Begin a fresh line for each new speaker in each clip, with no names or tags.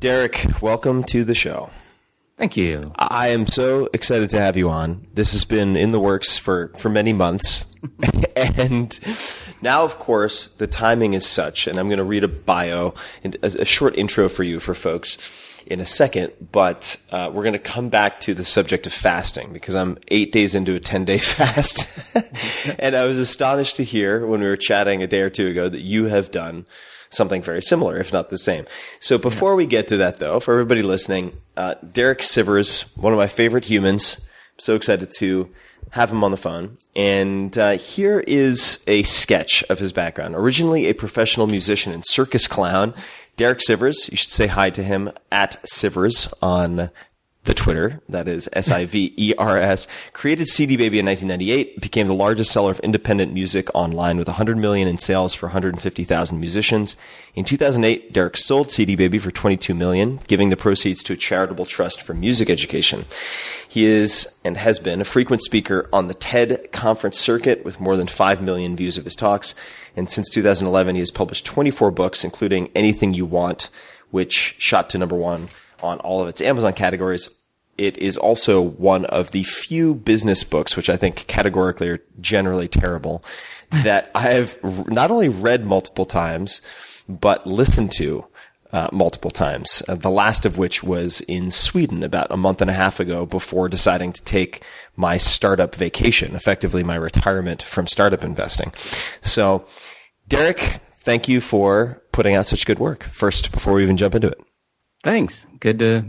Derek, welcome to the show.
Thank you.
I am so excited to have you on. This has been in the works for, for many months. and now, of course, the timing is such, and I'm going to read a bio, and a, short intro for you for folks in a second, but uh, we're going to come back to the subject of fasting because I'm eight days into a 10 day fast. and I was astonished to hear when we were chatting a day or two ago that you have done something very similar, if not the same. So before we get to that, though, for everybody listening, uh, Derek Sivers, one of my favorite humans, I'm so excited to have him on the phone. And uh, here is a sketch of his background. Originally a professional musician and circus clown, Derek Sivers, you should say hi to him at Sivers on the Twitter, that is S-I-V-E-R-S, created CD Baby in 1998, became the largest seller of independent music online with 100 million in sales for 150,000 musicians. In 2008, Derek sold CD Baby for 22 million, giving the proceeds to a charitable trust for music education. He is and has been a frequent speaker on the TED conference circuit with more than 5 million views of his talks. And since 2011, he has published 24 books, including Anything You Want, which shot to number one on all of its Amazon categories. It is also one of the few business books, which I think categorically are generally terrible, that I have not only read multiple times, but listened to uh, multiple times. Uh, the last of which was in Sweden about a month and a half ago before deciding to take my startup vacation, effectively my retirement from startup investing. So, Derek, thank you for putting out such good work first before we even jump into it.
Thanks. Good to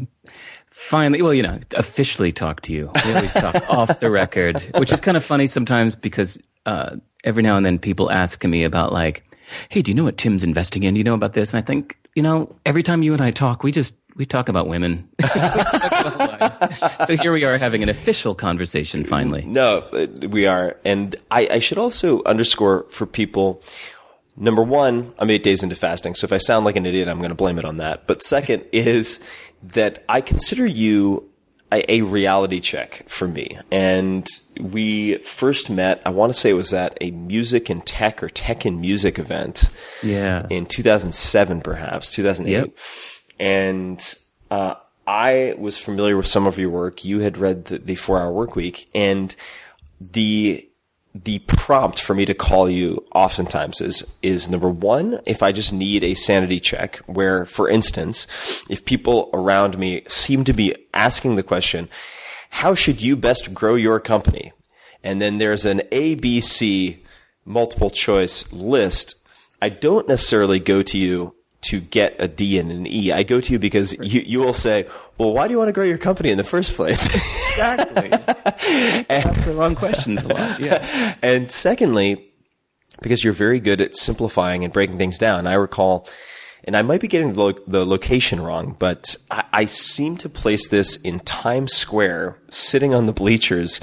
finally, well, you know, officially talk to you. We always talk off the record, which is kind of funny sometimes because uh, every now and then people ask me about like, hey, do you know what Tim's investing in? Do you know about this? And I think, you know, every time you and I talk, we just we talk about women. so here we are having an official conversation finally.
No, we are. And I, I should also underscore for people number one, I'm eight days into fasting. So if I sound like an idiot, I'm going to blame it on that. But second is that I consider you a, a reality check for me. And we first met, I want to say it was at a music and tech or tech and music event.
Yeah.
In 2007, perhaps, 2008.
Yep.
And, uh, I was familiar with some of your work. You had read the, the four hour work week and the the prompt for me to call you oftentimes is is number one if i just need a sanity check where for instance if people around me seem to be asking the question how should you best grow your company? And then there's an abc multiple choice list. I don't necessarily go to you to get a D and an E. I go to you because you, you will say, well, why do you want to grow your company in the first place?
Exactly. and, Ask the wrong questions a lot. Yeah.
and secondly, because you're very good at simplifying and breaking things down. I recall, and I might be getting the, lo- the location wrong, but I, I seem to place this in Times Square, sitting on the bleachers,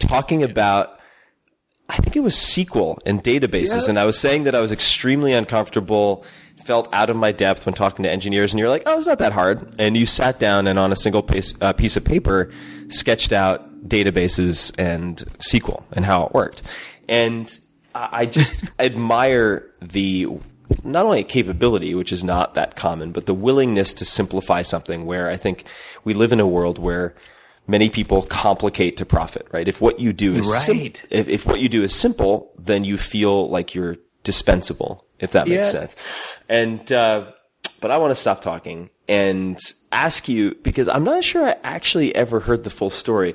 talking about I think it was SQL and databases. And I was saying that I was extremely uncomfortable, felt out of my depth when talking to engineers. And you're like, oh, it's not that hard. And you sat down and on a single piece, uh, piece of paper sketched out databases and SQL and how it worked. And I I just admire the not only capability, which is not that common, but the willingness to simplify something where I think we live in a world where many people complicate to profit, right? If what you do is sim- if, if what you do is simple, then you feel like you're dispensable, if that makes
Yes.
sense. And, uh, but I want to stop talking and ask you because I'm not sure I actually ever heard the full story.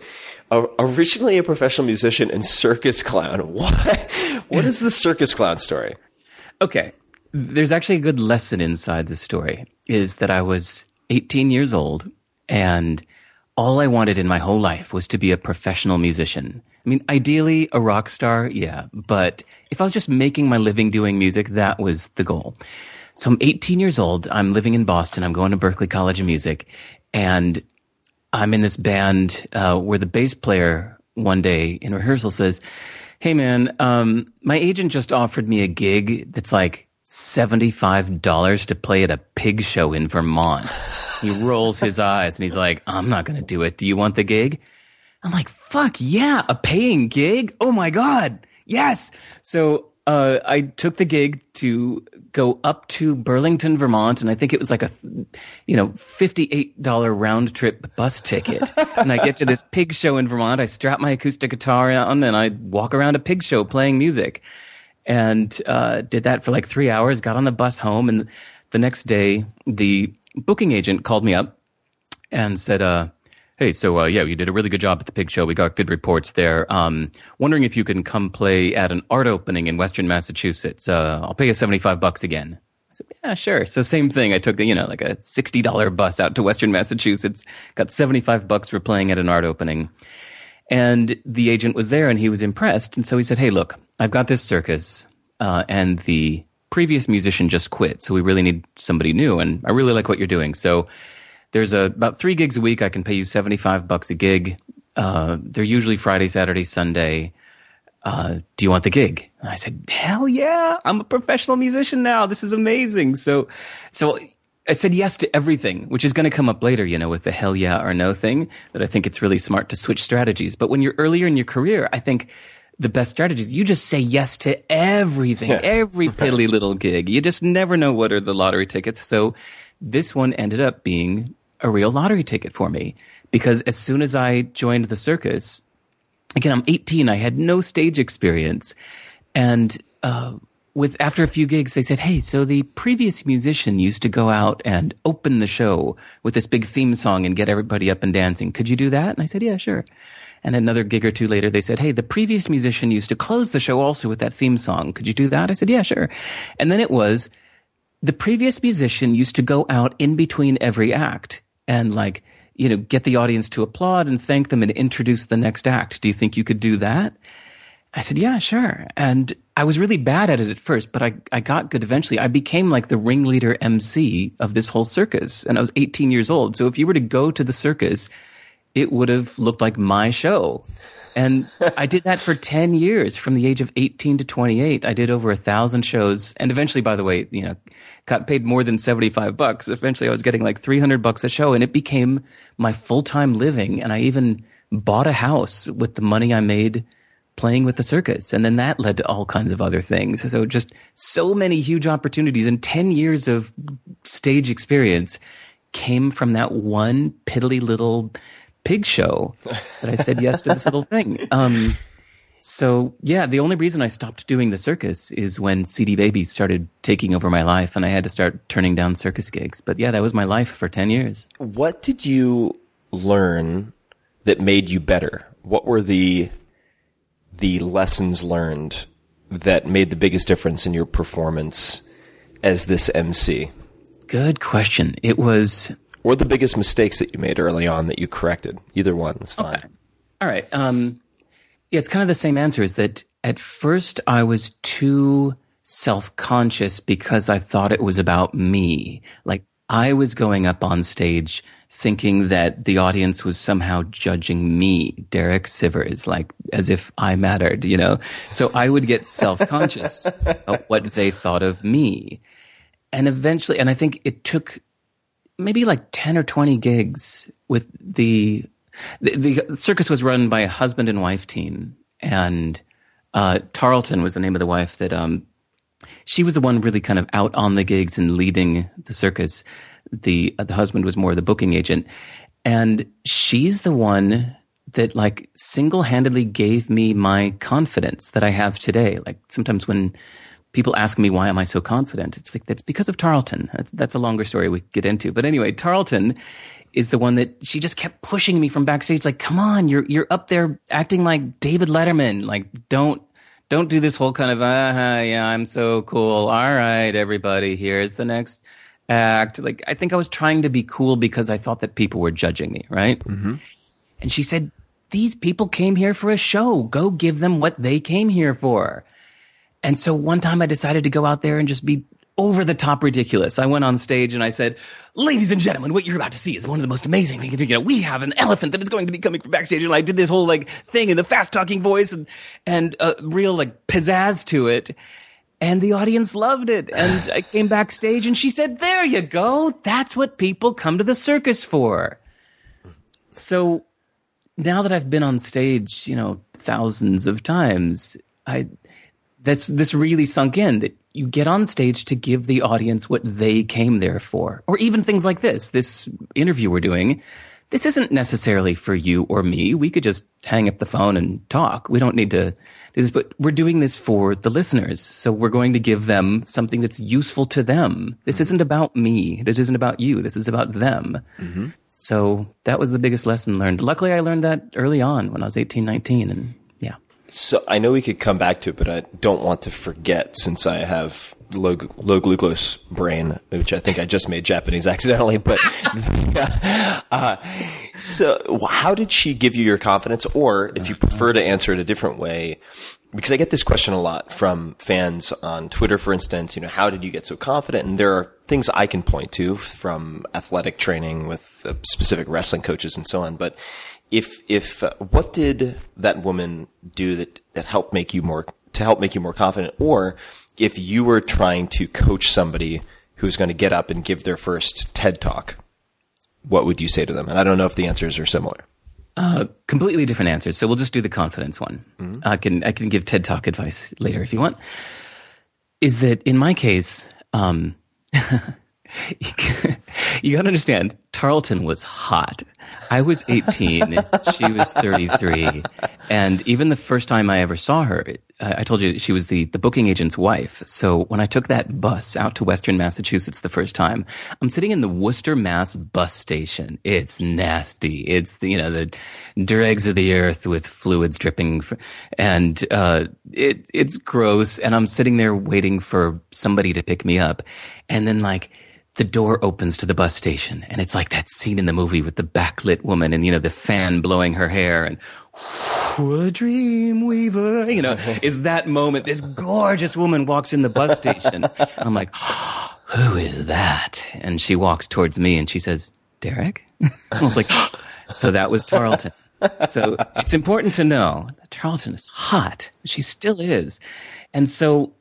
O- originally a professional musician and circus clown. What? What is the circus clown story?
Okay. There's actually a good lesson inside the story is that I was 18 years old and all I wanted in my whole life was to be a professional musician. I mean, ideally a rock star, yeah, but if I was just making my living doing music, that was the goal. So I'm 18 years old. I'm living in Boston. I'm going to Berklee College of Music and I'm in this band uh, where the bass player one day in rehearsal says, "Hey man, um, my agent just offered me a gig that's like seventy-five dollars to play at a pig show in Vermont." he rolls his eyes and he's like, "I'm not going to do it. Do you want the gig?" I'm like, "Fuck yeah, a paying gig! Oh my god, yes!" So uh, I took the gig to go up to Burlington, Vermont, and I think it was like a, you know, fifty-eight dollar round trip bus ticket. and I get to this pig show in Vermont. I strap my acoustic guitar on, and I walk around a pig show playing music, and uh, did that for like three hours. Got on the bus home, and the next day, the booking agent called me up and said, uh, "Hey, so uh, yeah, you did a really good job at the pig show. We got good reports there. Um, wondering if you can come play at an art opening in Western Massachusetts. Uh, I'll pay you seventy five bucks again." I said, "Yeah, sure." So same thing. I took the you know like a sixty dollar bus out to Western Massachusetts. Got seventy five bucks for playing at an art opening. And the agent was there and he was impressed. And so he said, Hey, look, I've got this circus, uh, and the previous musician just quit. So we really need somebody new. And I really like what you're doing. So there's a, about three gigs a week. I can pay you 75 bucks a gig. Uh, they're usually Friday, Saturday, Sunday. Uh, do you want the gig? And I said, hell yeah. I'm a professional musician now. This is amazing. So, so I said yes to everything, which is going to come up later, you know, with the hell yeah or no thing that I think it's really smart to switch strategies. But when you're earlier in your career, I think the best strategies, you just say yes to everything, every piddly little gig. You just never know what are the lottery tickets. So this one ended up being a real lottery ticket for me because as soon as I joined the circus, again, I'm 18. I had no stage experience. And, uh, with after a few gigs, they said, "Hey, so the previous musician used to go out and open the show with this big theme song and get everybody up and dancing. Could you do that?" And I said, "Yeah, sure." And another gig or two later, they said, "Hey, the previous musician used to close the show also with that theme song. Could you do that?" I said, "Yeah, sure." And then it was the previous musician used to go out in between every act and like you know get the audience to applaud and thank them and introduce the next act. Do you think you could do that? I said, yeah, sure. And I was really bad at it at first, but I, I got good eventually. I became like the ringleader MC of this whole circus and I was 18 years old. So if you were to go to the circus, it would have looked like my show. And I did that for 10 years from the age of 18 to 28. I did over a thousand shows. And eventually, by the way, you know, got paid more than 75 bucks. Eventually, I was getting like 300 bucks a show and it became my full time living. And I even bought a house with the money I made playing with the circus. And then that led to all kinds of other things. So just so many huge opportunities and 10 years of stage experience came from that one piddly little pig show that I said yes to this little thing. Um, so yeah, the only reason I stopped doing the circus is when CD Baby started taking over my life and I had to start turning down circus gigs. But yeah, that was my life for 10 years.
What did you learn that made you better? What were the the lessons learned that made the biggest difference in your performance as this MC?
Good question. It was
or the biggest mistakes that you made early on that you corrected. Either one is fine.
Okay. All right. Um, yeah, it's kind of the same answer. Is that at first I was too self conscious because I thought it was about me. Like I was going up on stage thinking that the audience was somehow judging me, Derek Sivers, like as if I mattered, you know? So I would get self conscious of what they thought of me. And eventually, and I think it took maybe like 10 or 20 gigs with the, the, the circus was run by a husband and wife team. And, uh, Tarleton was the name of the wife that, um, she was the one really kind of out on the gigs and leading the circus. The, uh, the husband was more the booking agent. And she's the one that like single handedly gave me my confidence that I have today. Like sometimes when people ask me why am I so confident? It's like that's because of Tarleton. That's that's a longer story we get into. But anyway, Tarleton is the one that she just kept pushing me from backstage. Like, come on, you're you're up there acting like David Letterman. Like, don't don't do this whole kind of uh yeah, I'm so cool. All right, everybody, here's the next act. Like, I think I was trying to be cool because I thought that people were judging me, right? Mm-hmm. And she said, "These people came here for a show. Go give them what they came here for." And so one time I decided to go out there and just be over the top ridiculous. I went on stage and I said, ladies and gentlemen, what you're about to see is one of the most amazing things. You know, we have an elephant that is going to be coming from backstage. And I did this whole like thing in the fast talking voice and, and a real like pizzazz to it. And the audience loved it. And I came backstage and she said, there you go. That's what people come to the circus for. So now that I've been on stage, you know, thousands of times, I, that's this really sunk in that you get on stage to give the audience what they came there for. Or even things like this, this interview we're doing. This isn't necessarily for you or me. We could just hang up the phone and talk. We don't need to do this, but we're doing this for the listeners. So we're going to give them something that's useful to them. This isn't about me. It isn't about you. This is about them. Mm-hmm. So that was the biggest lesson learned. Luckily, I learned that early on when I was 18, 19 and
so I know we could come back to it, but I don't want to forget since I have low, low glucose brain, which I think I just made Japanese accidentally. But uh, so, how did she give you your confidence, or if you prefer to answer it a different way? Because I get this question a lot from fans on Twitter, for instance. You know, how did you get so confident? And there are things I can point to from athletic training with uh, specific wrestling coaches and so on, but if if uh, what did that woman do that that helped make you more to help make you more confident, or if you were trying to coach somebody who's going to get up and give their first TED talk, what would you say to them? And I don't know if the answers are similar.
Uh, completely different answers. So we'll just do the confidence one. Mm-hmm. I can I can give TED talk advice later if you want. Is that in my case? Um, you got to understand, Tarleton was hot. I was 18, she was 33. And even the first time I ever saw her, I told you she was the, the booking agent's wife. So when I took that bus out to Western Massachusetts the first time, I'm sitting in the Worcester, Mass bus station. It's nasty. It's the, you know, the dregs of the earth with fluids dripping and, uh, it, it's gross. And I'm sitting there waiting for somebody to pick me up. And then like, the door opens to the bus station and it's like that scene in the movie with the backlit woman and, you know, the fan blowing her hair and a dream weaver, you know, is that moment. This gorgeous woman walks in the bus station. I'm like, oh, who is that? And she walks towards me and she says, Derek? I was like, oh. so that was Tarleton. so it's important to know that Tarleton is hot. She still is. And so,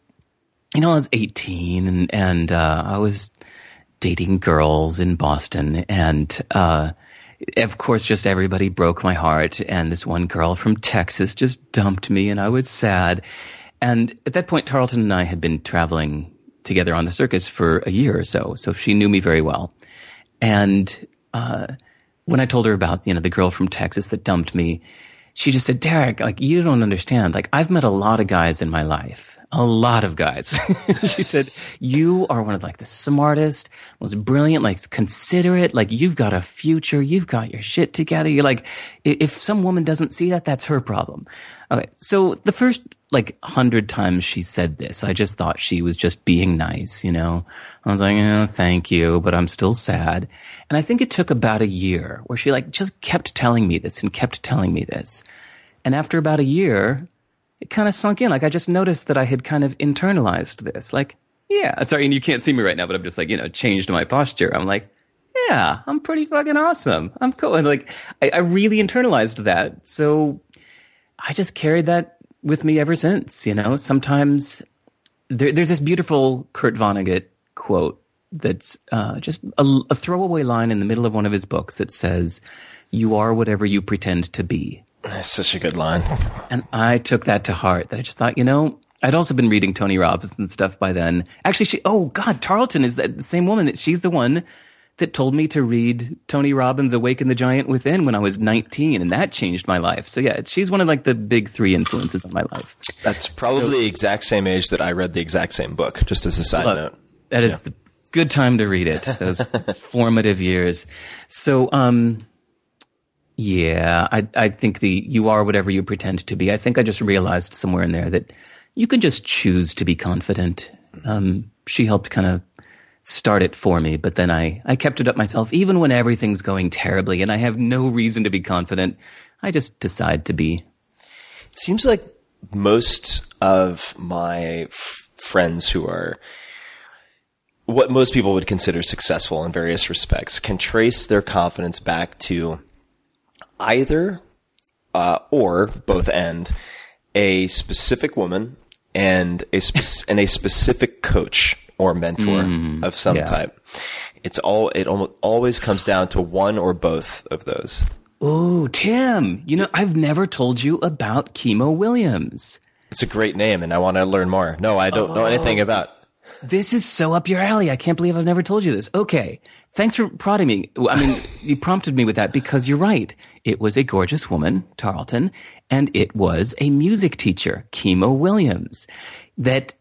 you know, I was 18 and, and uh, I was dating girls in Boston. And uh, of course, just everybody broke my heart. And this one girl from Texas just dumped me, and I was sad. And at that point, Tarleton and I had been traveling together on the circus for a year or so. So she knew me very well. And uh, when I told her about, you know, the girl from Texas that dumped me, she just said, Derek, like, you don't understand. Like, I've met a lot of guys in my life, a lot of guys. she said, you are one of like the smartest, most brilliant, like considerate, like you've got a future. You've got your shit together. You're like, if some woman doesn't see that, that's her problem. Okay. So the first like hundred times she said this, I just thought she was just being nice, you know? I was like, oh, thank you, but I'm still sad. And I think it took about a year where she like just kept telling me this and kept telling me this. And after about a year, it kind of sunk in. Like I just noticed that I had kind of internalized this. Like, yeah, sorry, and you can't see me right now, but I'm just like, you know, changed my posture. I'm like, yeah, I'm pretty fucking awesome. I'm cool. And like, I, I really internalized that. So I just carried that with me ever since. You know, sometimes there, there's this beautiful Kurt Vonnegut quote that's uh, just a, a throwaway line in the middle of one of his books that says, "You are whatever you pretend to be."
That's such a good line.
And I took that to heart. That I just thought, you know, I'd also been reading Tony Robbins and stuff by then. Actually, she, oh God, Tarleton is that the same woman that she's the one that told me to read Tony Robbins' Awaken the Giant Within when I was 19, and that changed my life. So yeah, she's one of like the big three influences on my life.
That's probably the exact same age that I read the exact same book, just as a side
Love-
note.
That is the good time to read it. Those formative years. So, um, yeah, I, I think the you are whatever you pretend to be. I think I just realized somewhere in there that you can just choose to be confident. Um, she helped kind of start it for me, but then I, I kept it up myself, even when everything's going terribly and I have no reason to be confident. I just decide to be.
It seems like most of my f- friends who are what most people would consider successful in various respects can trace their confidence back to either uh, or both end a specific woman and a spec- and a specific coach or mentor of some
yeah.
type. It's all it almost always comes down to one or both of those.
Ooh, Tim, you know, I've never told you about Kimo Williams.
It's a great name, and I want to learn more. No, I don't know anything about.
This is so up your alley. I can't believe I've never told you this. Okay. Thanks for prodding me. I mean, you prompted me with that because you're right. It was a gorgeous woman, Tarleton, and it was a music teacher, Kimo Williams, that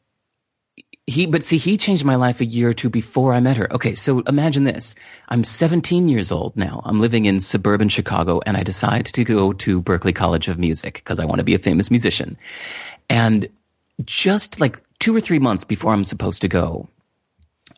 he, but see, he changed my life a year or two before I met her. Okay. So imagine this. I'm 17 years old now. I'm living in suburban Chicago and I decide to go to Berklee College of Music because I want to be a famous musician. And just like two or three months before I'm supposed to go,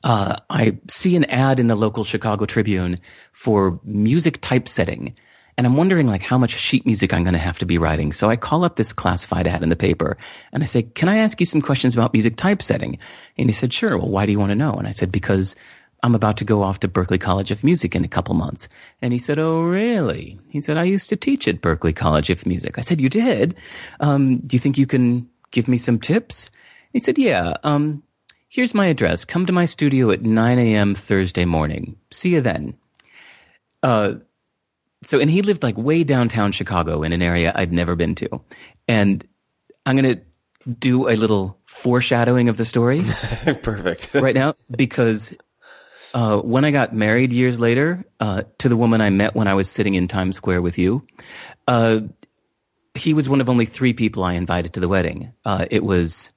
uh, I see an ad in the local Chicago Tribune for music typesetting. And I'm wondering like how much sheet music I'm going to have to be writing. So I call up this classified ad in the paper and I say, can I ask you some questions about music typesetting? And he said, sure. Well, why do you want to know? And I said, because I'm about to go off to Berklee College of Music in a couple months. And he said, Oh, really? He said, I used to teach at Berklee College of Music. I said, You did? Um, do you think you can give me some tips? He said, Yeah. Um, here's my address. Come to my studio at 9 a.m. Thursday morning. See you then. Uh, so, and he lived like way downtown Chicago in an area I'd never been to. And I'm going to do a little foreshadowing of the story
Perfect.
right now because uh, when I got married years later uh, to the woman I met when I was sitting in Times Square with you, uh, he was one of only three people I invited to the wedding. Uh, it was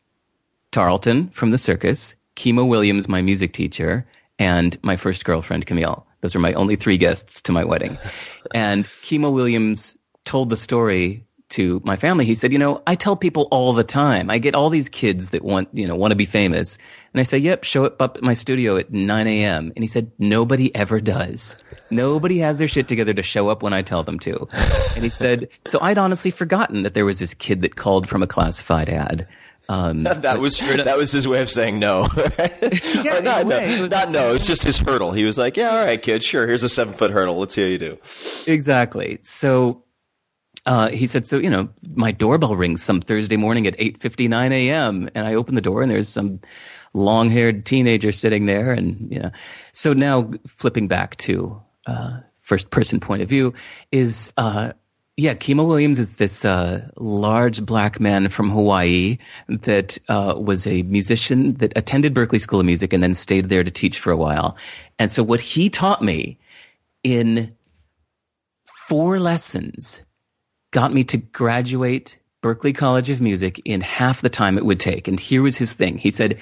Tarleton from the circus, Kimo Williams, my music teacher, and my first girlfriend, Camille. Those are my only three guests to my wedding. and Kimo Williams told the story to my family. He said, you know, I tell people all the time, I get all these kids that want, you know, want to be famous. And I say, yep, show up up at my studio at 9 a.m. And he said, nobody ever does. Nobody has their shit together to show up when I tell them to. And he said, so I'd honestly forgotten that there was this kid that called from a classified ad. Um,
That was that was his way of saying no.
Yeah,
not,
way,
no,
it was
not
like-
no. It's just his hurdle. He was like, "Yeah, all right, kid, sure. Here's a seven foot hurdle. Let's see how you do."
Exactly. So uh, he said, so, you know, my doorbell rings some Thursday morning at 8.59 a.m. And I open the door and there's some long haired teenager sitting there. And, you know, so now flipping back to, uh, first person point of view is, uh, yeah, Kimo Williams is this uh, large black man from Hawaii that uh, was a musician that attended Berklee School of Music and then stayed there to teach for a while. And so, what he taught me in four lessons got me to graduate Berklee College of Music in half the time it would take. And here was his thing. He said,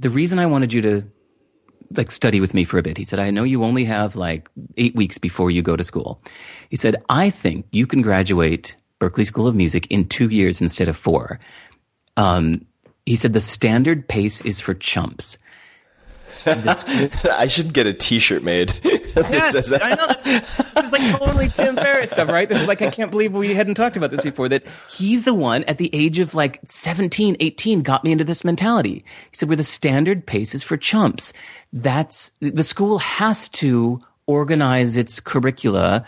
"The reason I wanted you to like study with me for a bit. He said, I know you only have like eight weeks before you go to school. He said, I think you can graduate Berklee School of Music in two years instead of four. Um, he said, the standard pace is for chumps.
I should get a T-shirt made.
Yes. I know. That's, this is like totally Tim Ferriss stuff, right? This is like, I can't believe we hadn't talked about this before. That he's the one at the age of like 17, 18 got me into this mentality. He said, where the standard pace is for chumps. That's, the school has to organize its curricula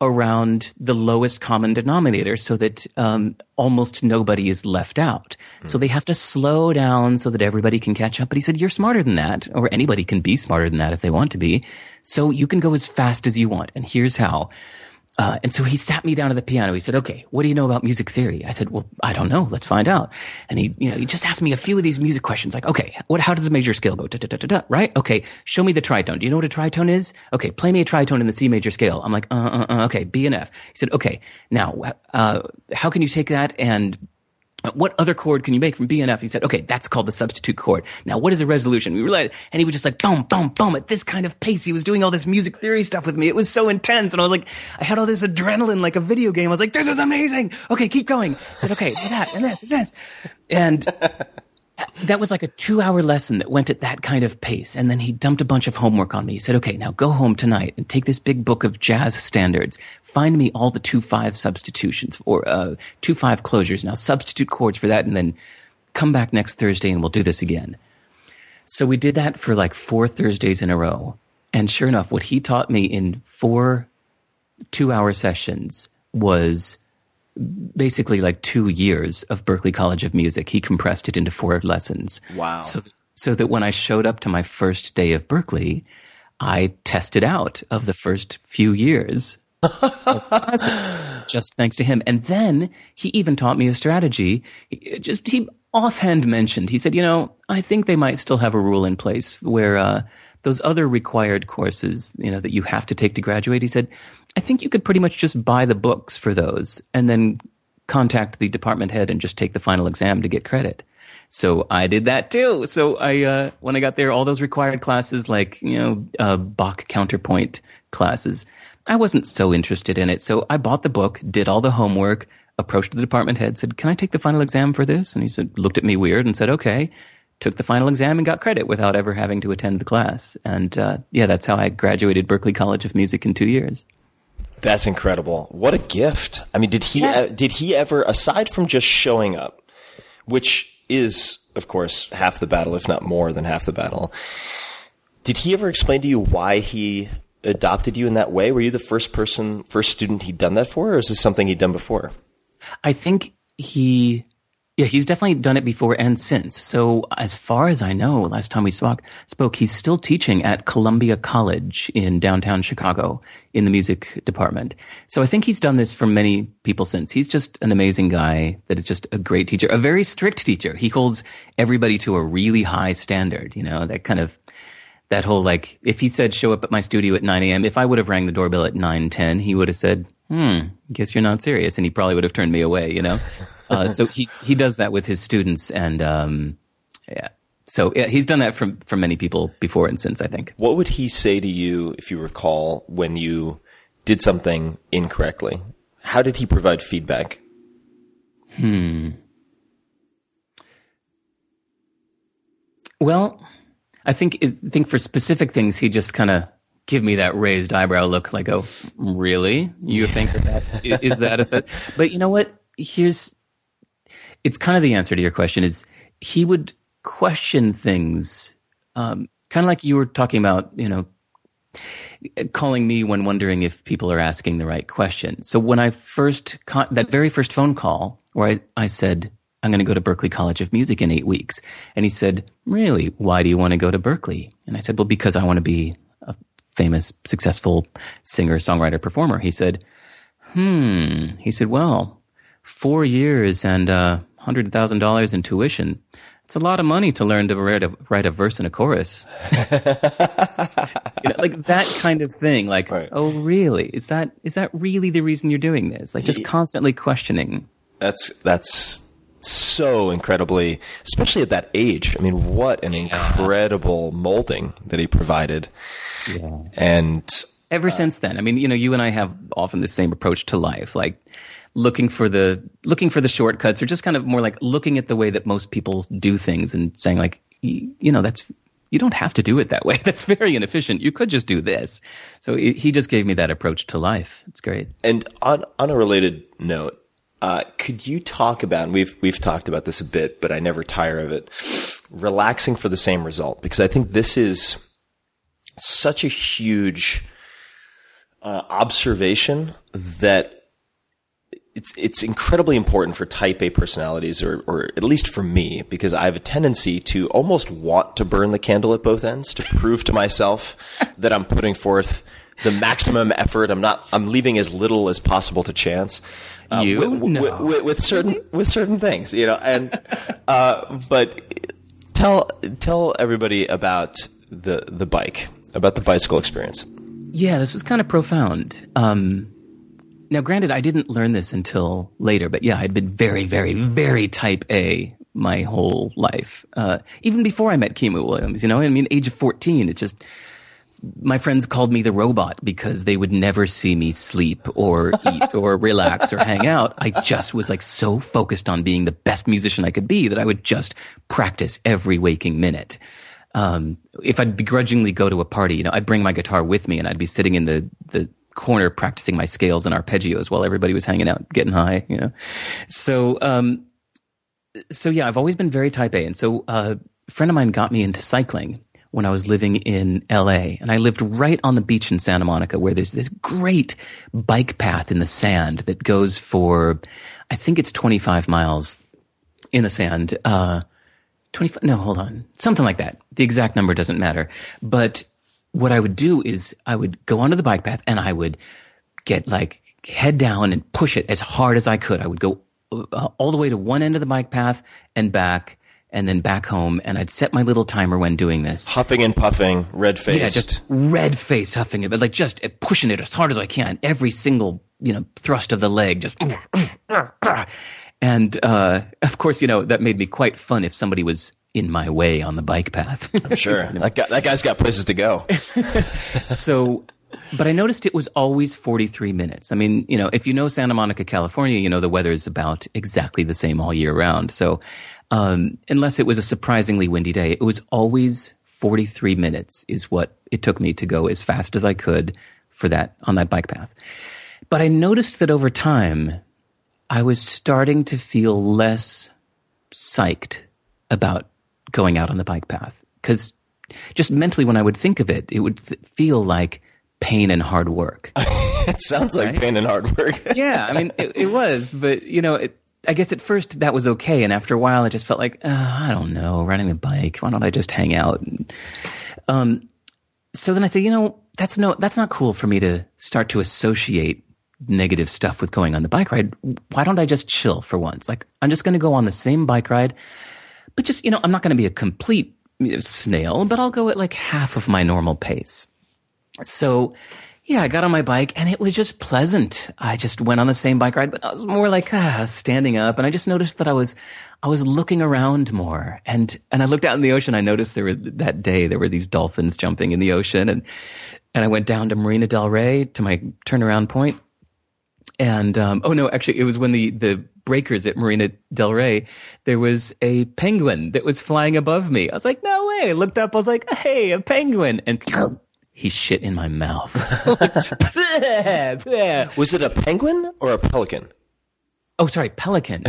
around the lowest common denominator so that um, almost nobody is left out. So they have to slow down so that everybody can catch up. But he said, You're smarter than that, or anybody can be smarter than that if they want to be. So you can go as fast as you want. And here's how. Uh, and so he sat me down at the piano. He said, "Okay, what do you know about music theory?" I said, "Well, I don't know. Let's find out." And he, you know, he just asked me a few of these music questions, like, "Okay, what? How does a major scale go?" Da, da, da, da, da, right? Okay, show me the tritone. Do you know what a tritone is? Okay, play me a tritone in the C major scale. I'm like, uh, uh, uh okay, B and F. He said, "Okay, now, uh, how can you take that and what other chord can you make from B and F? He said, okay, that's called the substitute chord. Now, what is a resolution? We realized, and he was just like, boom, boom, boom, at this kind of pace. He was doing all this music theory stuff with me. It was so intense. And I was like, I had all this adrenaline like a video game. I was like, this is amazing. Okay, keep going. I said, okay, that and this and this. And that was like a two hour lesson that went at that kind of pace. And then he dumped a bunch of homework on me. He said, okay, now go home tonight and take this big book of jazz standards. Find me all the two five substitutions or uh, two five closures. Now substitute chords for that and then come back next Thursday and we'll do this again. So we did that for like four Thursdays in a row. And sure enough, what he taught me in four two hour sessions was basically like two years of Berklee College of Music. He compressed it into four lessons.
Wow.
So, so that when I showed up to my first day of Berklee, I tested out of the first few years of classes, just thanks to him. And then he even taught me a strategy. He- Just he offhand mentioned, he said, you know, I think they might still have a rule in place where uh, those other required courses, you know, that you have to take to graduate. He said, I think you could pretty much just buy the books for those and then contact the department head and just take the final exam to get credit. So I did that too. So I, uh, when I got there, all those required classes, like, you know, uh, Bach counterpoint classes, I wasn't so interested in it. So I bought the book, did all the homework, approached the department head, said, can I take the final exam for this? And he said, looked at me weird and said, okay. Took the final exam and got credit without ever having to attend the class. And, uh, yeah, that's how I graduated Berklee College of Music in two years.
That's incredible. What a gift. I mean, did he
Yes.
uh, did he ever aside from just showing up, which is of course half the battle if not more than half the battle. Did he ever explain to you why he adopted you in that way? Were you the first person, first student he'd done that for, or is this something he'd done before?
I think he, yeah, he's definitely done it before and since. So as far as I know, last time we spoke, spoke, he's still teaching at Columbia College in downtown Chicago in the music department. So I think he's done this for many people since. He's just an amazing guy that is just a great teacher, a very strict teacher. He holds everybody to a really high standard, you know, that kind of, that whole like, if he said show up at my studio at 9 a.m., if I would have rang the doorbell at 9:10, he would have said, "Hmm, guess you're not serious," and he probably would have turned me away. You know, uh, so he he does that with his students, and um, yeah, so yeah, he's done that from from many people before and since. I think.
What would he say to you if you recall when you did something incorrectly? How did he provide feedback? Hmm.
Well, I think I think for specific things, he just kind of give me that raised eyebrow look, like, "Oh, really? You think that is that a set?" But you know what? Here's it's kind of the answer to your question. Is he would question things, um, kind of like you were talking about, you know, calling me when wondering if people are asking the right question. So when I first, con- that very first phone call where I, I said, I'm going to go to Berklee College of Music in eight weeks. And he said, really? Why do you want to go to Berklee And I said, well, because I want to be a famous, successful singer, songwriter, performer. He said, hmm. He said, well, four years and uh, $100,000 in tuition. It's a lot of money to learn to write a, write a verse and a chorus. you know, like that kind of thing. Like,
Right.
oh, really? Is that is that really the reason you're doing this? Like, just constantly questioning.
That's that's so incredibly, especially at that age. I mean, what an incredible molding that he provided. And
Ever uh, since then, I mean, you know, you and I have often the same approach to life, like looking for the looking for the shortcuts, or just kind of more like looking at the way that most people do things and saying, like, you know, that's you don't have to do it that way. That's very inefficient. You could just do this. So he just gave me that approach to life. It's great.
And on on a related note, uh, could you talk about? And we've we've talked about this a bit, but I never tire of it. Relaxing for the same result, because I think this is such a huge uh, observation that it's it's incredibly important for type A personalities, or or at least for me, because I have a tendency to almost want to burn the candle at both ends to prove to myself that I'm putting forth the maximum effort. I'm not. I'm leaving as little as possible to chance. Uh,
You?
with, with-
No.
with, with certain with certain things, you know, and uh, but tell tell everybody about the the bike, about the bicycle experience.
Yeah, this was kind of profound. Um, now, granted, I didn't learn this until later, but yeah, I'd been very, very, very type A my whole life. Uh, even before I met Kimo Williams, you know, I mean, age of 14, it's just, my friends called me the robot because they would never see me sleep or eat or relax or hang out. I just was like so focused on being the best musician I could be that I would just practice every waking minute. Um, if I'd begrudgingly go to a party, you know, I'd bring my guitar with me and I'd be sitting in the, the corner practicing my scales and arpeggios while everybody was hanging out, getting high, you know. So, um, so yeah, I've always been very type A. And so uh, a friend of mine got me into cycling when I was living in LA. And I lived right on the beach in Santa Monica where there's this great bike path in the sand that goes for, I think it's 25 miles in the sand. Uh, 25, no, hold on. Something like that. The exact number doesn't matter. But what I would do is I would go onto the bike path and I would get like head down and push it as hard as I could. I would go uh, all the way to one end of the bike path and back and then back home. And I'd set my little timer when doing this.
Huffing and puffing, red faced.
Yeah, just red face huffing it, but like just pushing it as hard as I can. Every single, you know, thrust of the leg, just. And uh, of course, you know, that made me quite fun if somebody was in my way on the bike path.
I'm sure. that, guy, that guy's got places to go.
so, but I noticed it was always 43 minutes. I mean, you know, if you know Santa Monica, California, you know, the weather is about exactly the same all year round. So, um, unless it was a surprisingly windy day, it was always 43 minutes is what it took me to go as fast as I could for that on that bike path. But I noticed that over time, I was starting to feel less psyched about going out on the bike path because just mentally when I would think of it, it would th- feel like pain and hard work.
it sounds like pain and hard work.
yeah, I mean, it, it was, but you know, it, I guess at first that was okay, and after a while, I just felt like uh, I don't know, riding the bike. Why don't I just hang out? And, um, so then I said, you know, that's no, that's not cool for me to start to associate negative stuff with going on the bike ride. Why don't I just chill for once? Like I'm just going to go on the same bike ride, but just you know, I'm not going to be a complete snail, but I'll go at like half of my normal pace. So, yeah, I got on my bike and it was just pleasant. I just went on the same bike ride, but I was more like ah, standing up, and I just noticed that I was I was looking around more, and and I looked out in the ocean. I noticed there were that day there were these dolphins jumping in the ocean, and and I went down to Marina Del Rey to my turnaround point, and um, oh no, actually, it was when the the breakers at Marina Del Rey, there was a penguin that was flying above me. I was like, no way. I looked up. I was like, hey, a penguin, and he shit in my mouth. Was like, "Bleh, bleh."
Was it a penguin or a pelican?
Oh, sorry, pelican.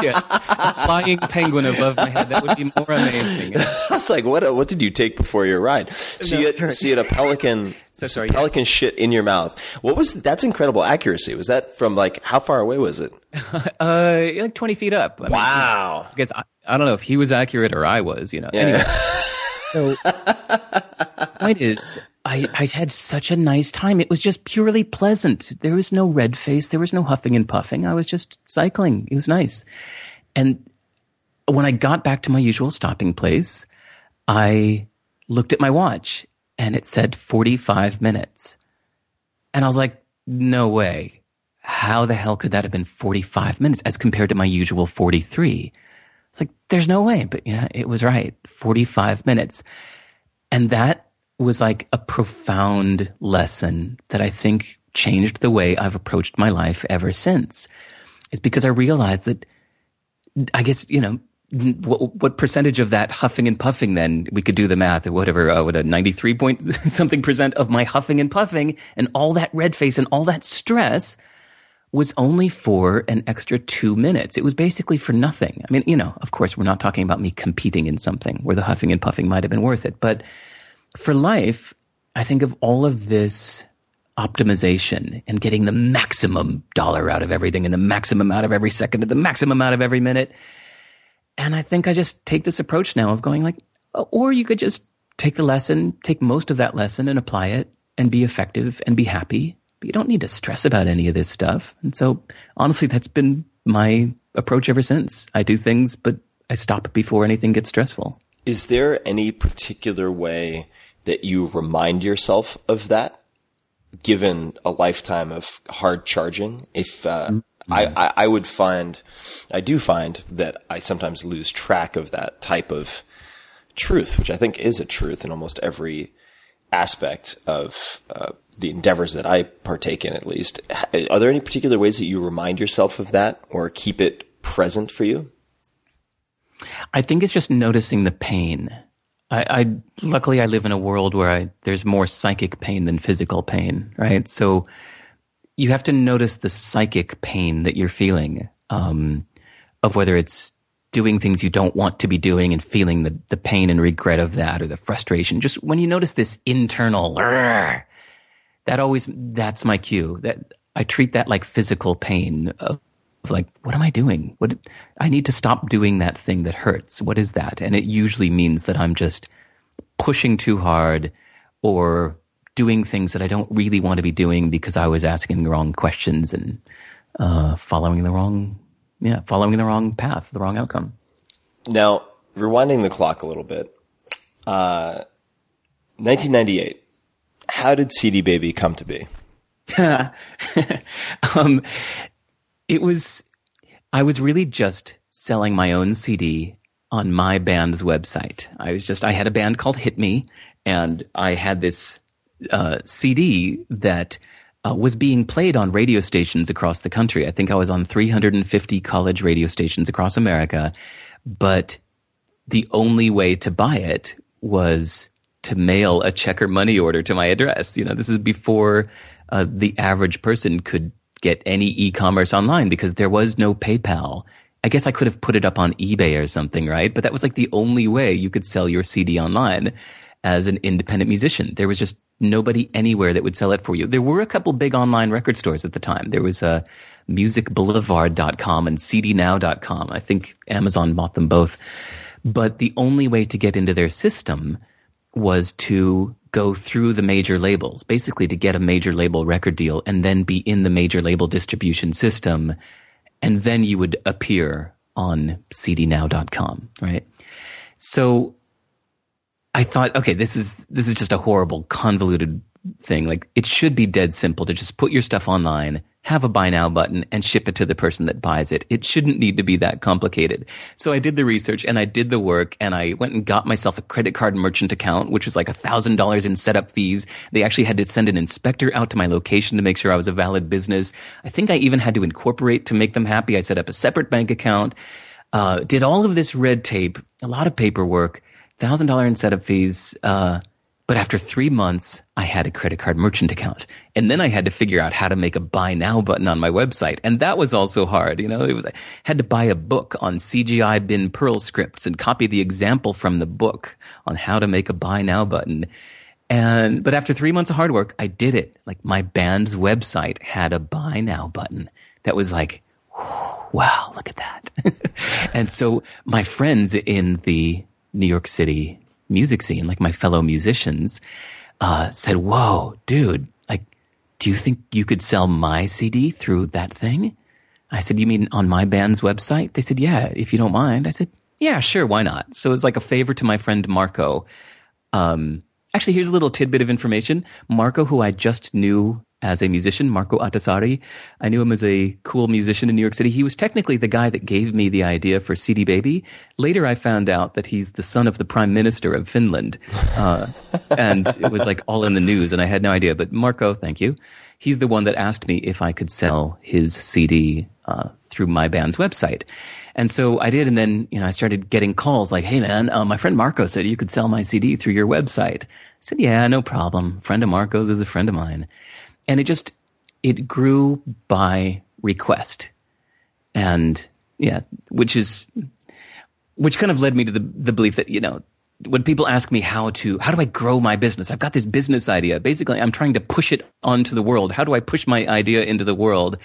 yes, a flying penguin above my head. That would be more amazing.
I was like, what? What did you take before your ride? So
No,
you had, so you had a pelican,
So sorry, yeah.
pelican shit in your mouth. What was? That's incredible accuracy. Was that from like how far away was it?
Uh, like twenty feet up. I mean,
Wow.
because I, I don't know if he was accurate or I was. You know. Anyway, so point is, I I had such a nice time. It was just purely pleasant. There was no red face. There was no huffing and puffing. I was just cycling. It was nice. And when I got back to my usual stopping place, I looked at my watch and it said 45 minutes. And I was like, no way. How the hell could that have been 45 minutes as compared to my usual 43? It's like, there's no way. But yeah, it was right. 45 minutes. And that was like a profound lesson that I think changed the way I've approached my life ever since. Is because I realized that I guess, you know, what, what percentage of that huffing and puffing then we could do the math or whatever, uh, what a 93 point something percent of my huffing and puffing and all that red face and all that stress was only for an extra two minutes. It was basically for nothing. I mean, you know, of course, we're not talking about me competing in something where the huffing and puffing might have been worth it. But for life, I think of all of this optimization and getting the maximum dollar out of everything and the maximum out of every second and the maximum out of every minute. And I think I just take this approach now of going like, or you could just take the lesson, take most of that lesson and apply it and be effective and be happy. But you don't need to stress about any of this stuff. And so honestly, that's been my approach ever since. I do things, but I stop before anything gets stressful.
Is there any particular way that you remind yourself of that, given a lifetime of hard charging? If uh, I, I, I would find, I do find that I sometimes lose track of that type of truth, which I think is a truth in almost every aspect of uh, the endeavors that I partake in, at least. Are there any particular ways that you remind yourself of that or keep it present for you?
I think it's just noticing the pain. I, I luckily I live in a world where I, there's more psychic pain than physical pain, right? So you have to notice the psychic pain that you're feeling, um, of whether it's doing things you don't want to be doing and feeling the, the pain and regret of that or the frustration. Just when you notice this internal, that always, that's my cue. That I treat that like physical pain of, of like, what am I doing? What I need to stop doing that thing that hurts. What is that? And it usually means that I'm just pushing too hard or doing things that I don't really want to be doing because I was asking the wrong questions and uh, following the wrong, yeah, following the wrong path, the wrong outcome.
Now, rewinding the clock a little bit, uh, 1998. How did CD Baby come to be?
um, it was, I was really just selling my own CD on my band's website. I was just, I had a band called Hit Me, and I had this uh, CD that uh, was being played on radio stations across the country. I think I was on 350 college radio stations across America, but the only way to buy it was to mail a check or money order to my address. You know, this is before uh, the average person could get any e-commerce online because there was no PayPal. I guess I could have put it up on eBay or something, right? But that was like the only way you could sell your CD online as an independent musician. There was just nobody anywhere that would sell it for you. There were a couple big online record stores at the time. There was uh, musicboulevard.com and cdnow.com. I think Amazon bought them both. But the only way to get into their system was to go through the major labels, basically to get a major label record deal and then be in the major label distribution system. And then you would appear on cdnow.com, right? So I thought, okay, this is, this is just a horrible, convoluted thing. Like it should be dead simple to just put your stuff online, have a buy now button and ship it to the person that buys it. It shouldn't need to be that complicated. So I did the research and I did the work and I went and got myself a credit card merchant account, which was like a thousand dollars in setup fees. They actually had to send an inspector out to my location to make sure I was a valid business. I think I even had to incorporate to make them happy. I set up a separate bank account, uh, did all of this red tape, a lot of paperwork, thousand dollar in setup fees, uh, But after three months, I had a credit card merchant account. And then I had to figure out how to make a buy now button on my website. And that was also hard. You know, it was, I had to buy a book on CGI bin Perl scripts and copy the example from the book on how to make a buy now button. And, but after three months of hard work, I did it. Like my band's website had a buy now button that was like, wow, look at that. and so my friends in the New York City music scene, like my fellow musicians, uh, said, whoa, dude, like, do you think you could sell my CD through that thing? I said, you mean on my band's website? They said, yeah, if you don't mind. I said, yeah, sure, why not? So it was like a favor to my friend Marco. Um, actually, here's a little tidbit of information. Marco, who I just knew as a musician, Marco Ahtisaari. I knew him as a cool musician in New York City. He was technically the guy that gave me the idea for CD Baby. Later, I found out that he's the son of the prime minister of Finland. Uh, and it was like all in the news, and I had no idea. But Marco, thank you. He's the one that asked me if I could sell his CD uh, through my band's website. And so I did. And then, you know, I started getting calls like, Hey man, uh, my friend Marco said you could sell my CD through your website. I said, yeah, no problem. Friend of Marco's is a friend of mine and it just it grew by request. And yeah which is which kind of led me to the, the belief that you know when people ask me how to how do i grow my business? I've got this business idea. Basically i'm trying to push it onto the world. How do i push my idea into the world?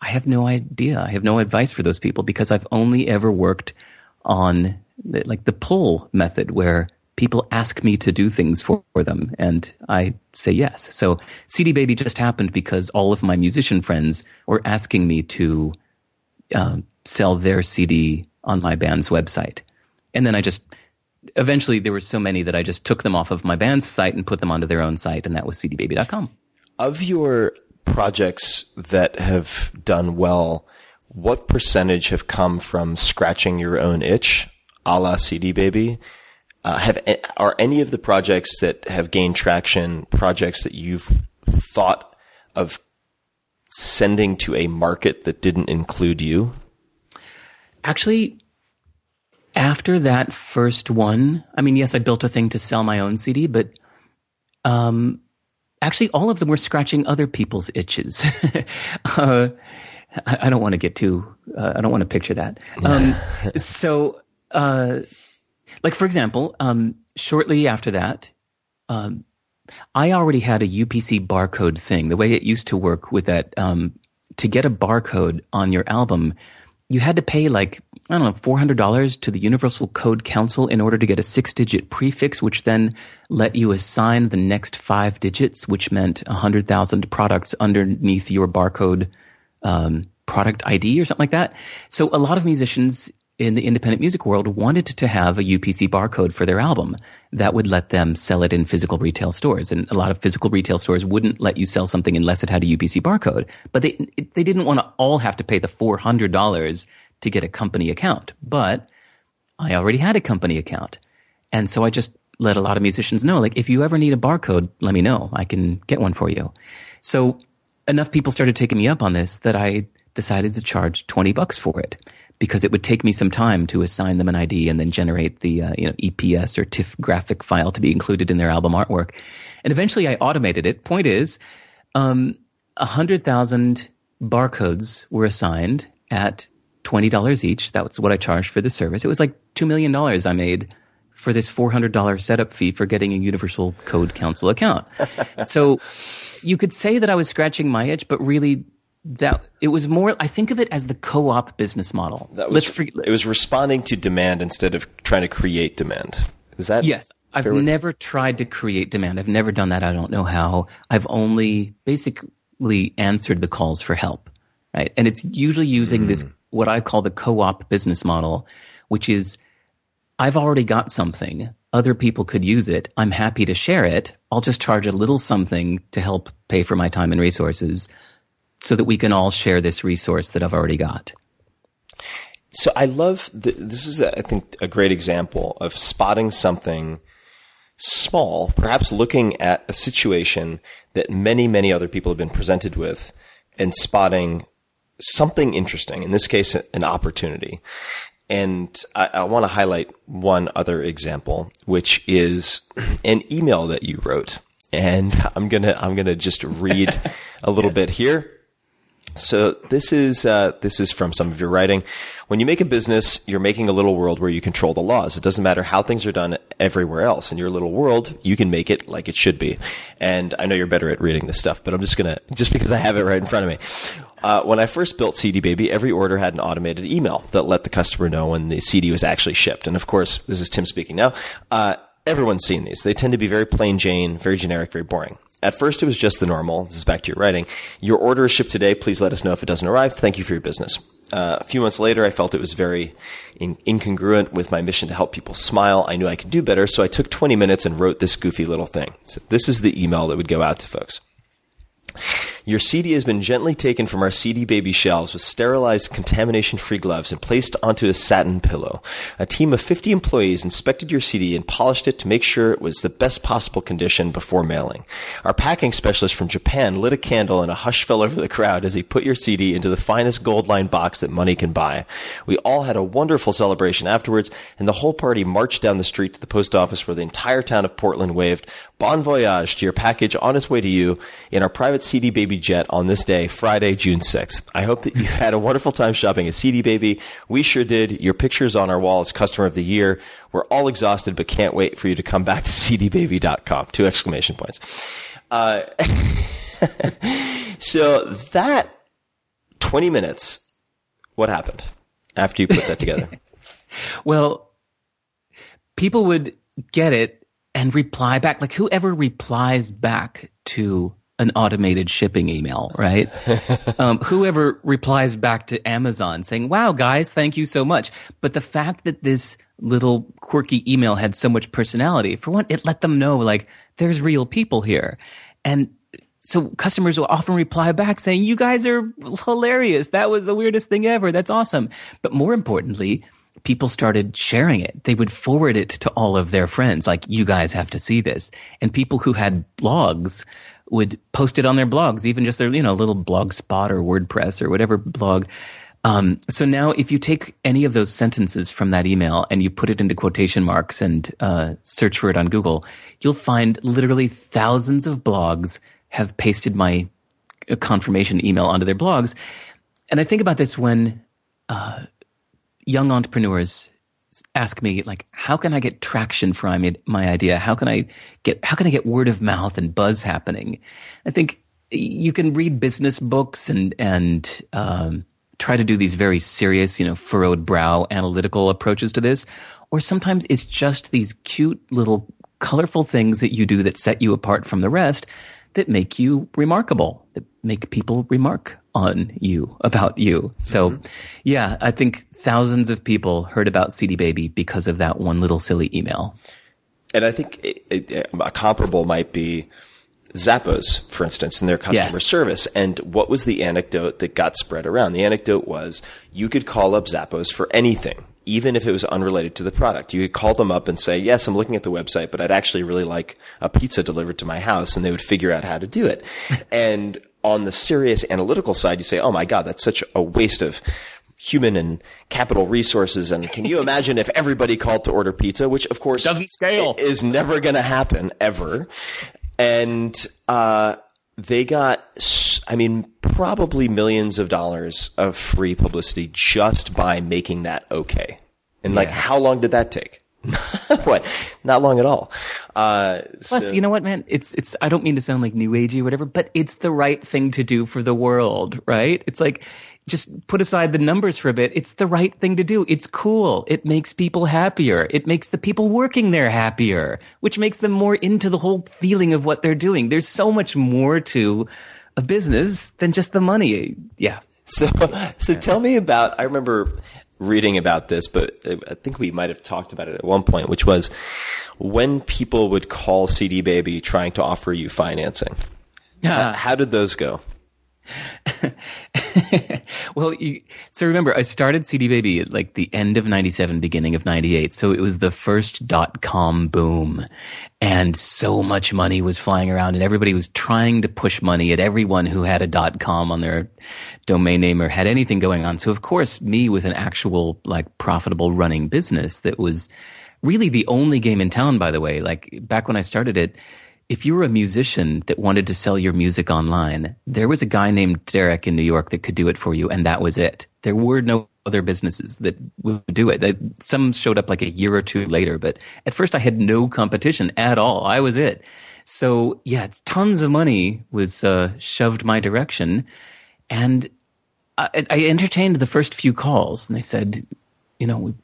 I have no idea. I have no advice for those people because i've only ever worked on the, like the pull method where people ask me to do things for, them and I say yes. So CD Baby just happened because all of my musician friends were asking me to um, sell their CD on my band's website. And then I just, eventually there were so many that I just took them off of my band's site and put them onto their own site and that was cdbaby.com.
Of your projects that have done well, what percentage have come from scratching your own itch, a la CD Baby, uh, have are any of the projects that have gained traction projects that you've thought of sending to a market that didn't include you?
Actually, after that first one, I mean, yes, I built a thing to sell my own CD, but um, actually, all of them were scratching other people's itches. uh, I, I, don't want to get too. Uh, I don't want to picture that. Um, so. Like for example, um, shortly after that, um, I already had a UPC barcode thing. The way it used to work with that, um, to get a barcode on your album, you had to pay like I don't know four hundred dollars to the Universal Code Council in order to get a six-digit prefix, which then let you assign the next five digits, which meant hundred thousand products underneath your barcode um, product ID or something like that. So a lot of musicians in the independent music world wanted to have a UPC barcode for their album that would let them sell it in physical retail stores. And a lot of physical retail stores wouldn't let you sell something unless it had a UPC barcode. But they, they didn't want to all have to pay the $400 to get a company account. But I already had a company account. And so I just let a lot of musicians know, like, if you ever need a barcode, let me know. I can get one for you. So enough people started taking me up on this that I decided to charge 20 bucks for it because it would take me some time to assign them an ID and then generate the uh, you know EPS or TIFF graphic file to be included in their album artwork. And eventually, I automated it. Point is, um, a hundred thousand barcodes were assigned at twenty dollars each. That was what I charged for the service. It was like two million dollars I made for this four hundred dollar setup fee for getting a Universal Code Council account. so you could say that I was scratching my itch, but really that it was more i think of it as the co-op business model.
That was for, it was responding to demand instead of trying to create demand. Is that
yes. I've never tried to create demand. I've never done that. I don't know how. I've only basically answered the calls for help right? And it's usually using mm. this what i call the co-op business model which is i've already got something. Other people could use it. I'm happy to share it. I'll just charge a little something to help pay for my time and resources so that we can all share this resource that I've already got.
So I love the, this is I think a great example of spotting something small, perhaps looking at a situation that many many other people have been presented with and spotting something interesting, in this case an opportunity. and I, I want to highlight one other example, which is an email that you wrote. And I'm gonna I'm gonna just read a little bit here. So this is uh, this is from some of your writing. When you make a business, you're making a little world where you control the laws. It doesn't matter how things are done everywhere else. In your little world, you can make it like it should be. And I know you're better at reading this stuff, but I'm just gonna just because I have it right in front of me. Uh, when I first built CD Baby, every order had an automated email that let the customer know when the CD was actually shipped. And of course, this is Tim speaking now. Uh, everyone's seen these. They tend to be very plain Jane, very generic, very boring. At first, it was just the normal. This is back to your writing. Your order is shipped today. Please let us know if it doesn't arrive. Thank you for your business. Uh, a few months later, I felt it was very in- incongruent with my mission to help people smile. I knew I could do better, so I took 20 minutes and wrote this goofy little thing. So this is the email that would go out to folks. Your CD has been gently taken from our CD baby shelves with sterilized, contamination free gloves and placed onto a satin pillow. A team of 50 employees inspected your CD and polished it to make sure it was the best possible condition before mailing. Our packing specialist from Japan lit a candle and a hush fell over the crowd as he put your CD into the finest gold lined box that money can buy. We all had a wonderful celebration afterwards, and the whole party marched down the street to the post office where the entire town of Portland waved Bon voyage to your package on its way to you in our private CD Baby jet on this day, Friday, June 6th. I hope that you had a wonderful time shopping at CD Baby. We sure did. Your picture's on our wall as customer of the year. We're all exhausted, but can't wait for you to come back to cdbaby.com. Two exclamation points. Uh, so that 20 minutes, what happened after you put that together?
Well, people would get it and reply back. Like whoever replies back to an automated shipping email, right? um, whoever replies back to Amazon saying, wow, guys, thank you so much. But the fact that this little quirky email had so much personality, for one, it let them know like there's real people here. And so customers will often reply back saying, you guys are hilarious. That was the weirdest thing ever. That's awesome. But more importantly, people started sharing it. They would forward it to all of their friends, like, you guys have to see this. And people who had blogs would post it on their blogs, even just their, you know, little blog spot or WordPress or whatever blog. Um, so now if you take any of those sentences from that email and you put it into quotation marks and uh, search for it on Google, you'll find literally thousands of blogs have pasted my uh, confirmation email onto their blogs. And I think about this when uh, young entrepreneurs ask me like how can i get traction for my, idea? How can i get how can i get word of mouth and buzz happening? I think you can read business books and and um, try to do these very serious you know furrowed brow analytical approaches to this. Or sometimes it's just these cute little colorful things that you do that set you apart from the rest that make you remarkable that make people remark on you about you so mm-hmm. yeah i think thousands of people heard about CD Baby because of that one little silly email.
And I think it, it, a comparable might be Zappos, for instance, in their customer
Yes.
service. And what was the anecdote that got spread around? The anecdote was you could call up Zappos for anything, even if it was unrelated to the product. You could call them up and say, yes, I'm looking at the website, but I'd actually really like a pizza delivered to my house. And they would figure out how to do it. and on the serious analytical side, you say, oh my God, that's such a waste of human and capital resources. And can you imagine if everybody called to order pizza, which of course
Doesn't scale.
is never going to happen ever. And, uh, they got, I mean, probably millions of dollars of free publicity just by making that okay. And like, how long did that take? what? Not long at all. Uh,
Plus,
so-
you know what, man? It's it's. I don't mean to sound like new agey or whatever, but it's the right thing to do for the world, right? It's like just put aside the numbers for a bit. It's the right thing to do. It's cool. It makes people happier. It makes the people working there happier, which makes them more into the whole feeling of what they're doing. There's so much more to a business than just the money. Yeah.
So, so tell me about. I remember reading about this, but I think we might have talked about it at one point, which was when people would call CD Baby trying to offer you financing. How, how did those go?
well, you, so remember, I started CD Baby at like the end of 97, beginning of 98. So it was the first dot com boom and so much money was flying around and everybody was trying to push money at everyone who had a dot com on their domain name or had anything going on. So of course, me with an actual like profitable running business that was really the only game in town, by the way, like back when I started it, if you were a musician that wanted to sell your music online, there was a guy named Derek in New York that could do it for you, and that was it. There were no other businesses that would do it. Some showed up like a year or two later, but at first I had no competition at all. I was it. So yeah, tons of money was uh, shoved my direction, and I, I entertained the first few calls, and they said, you know, we,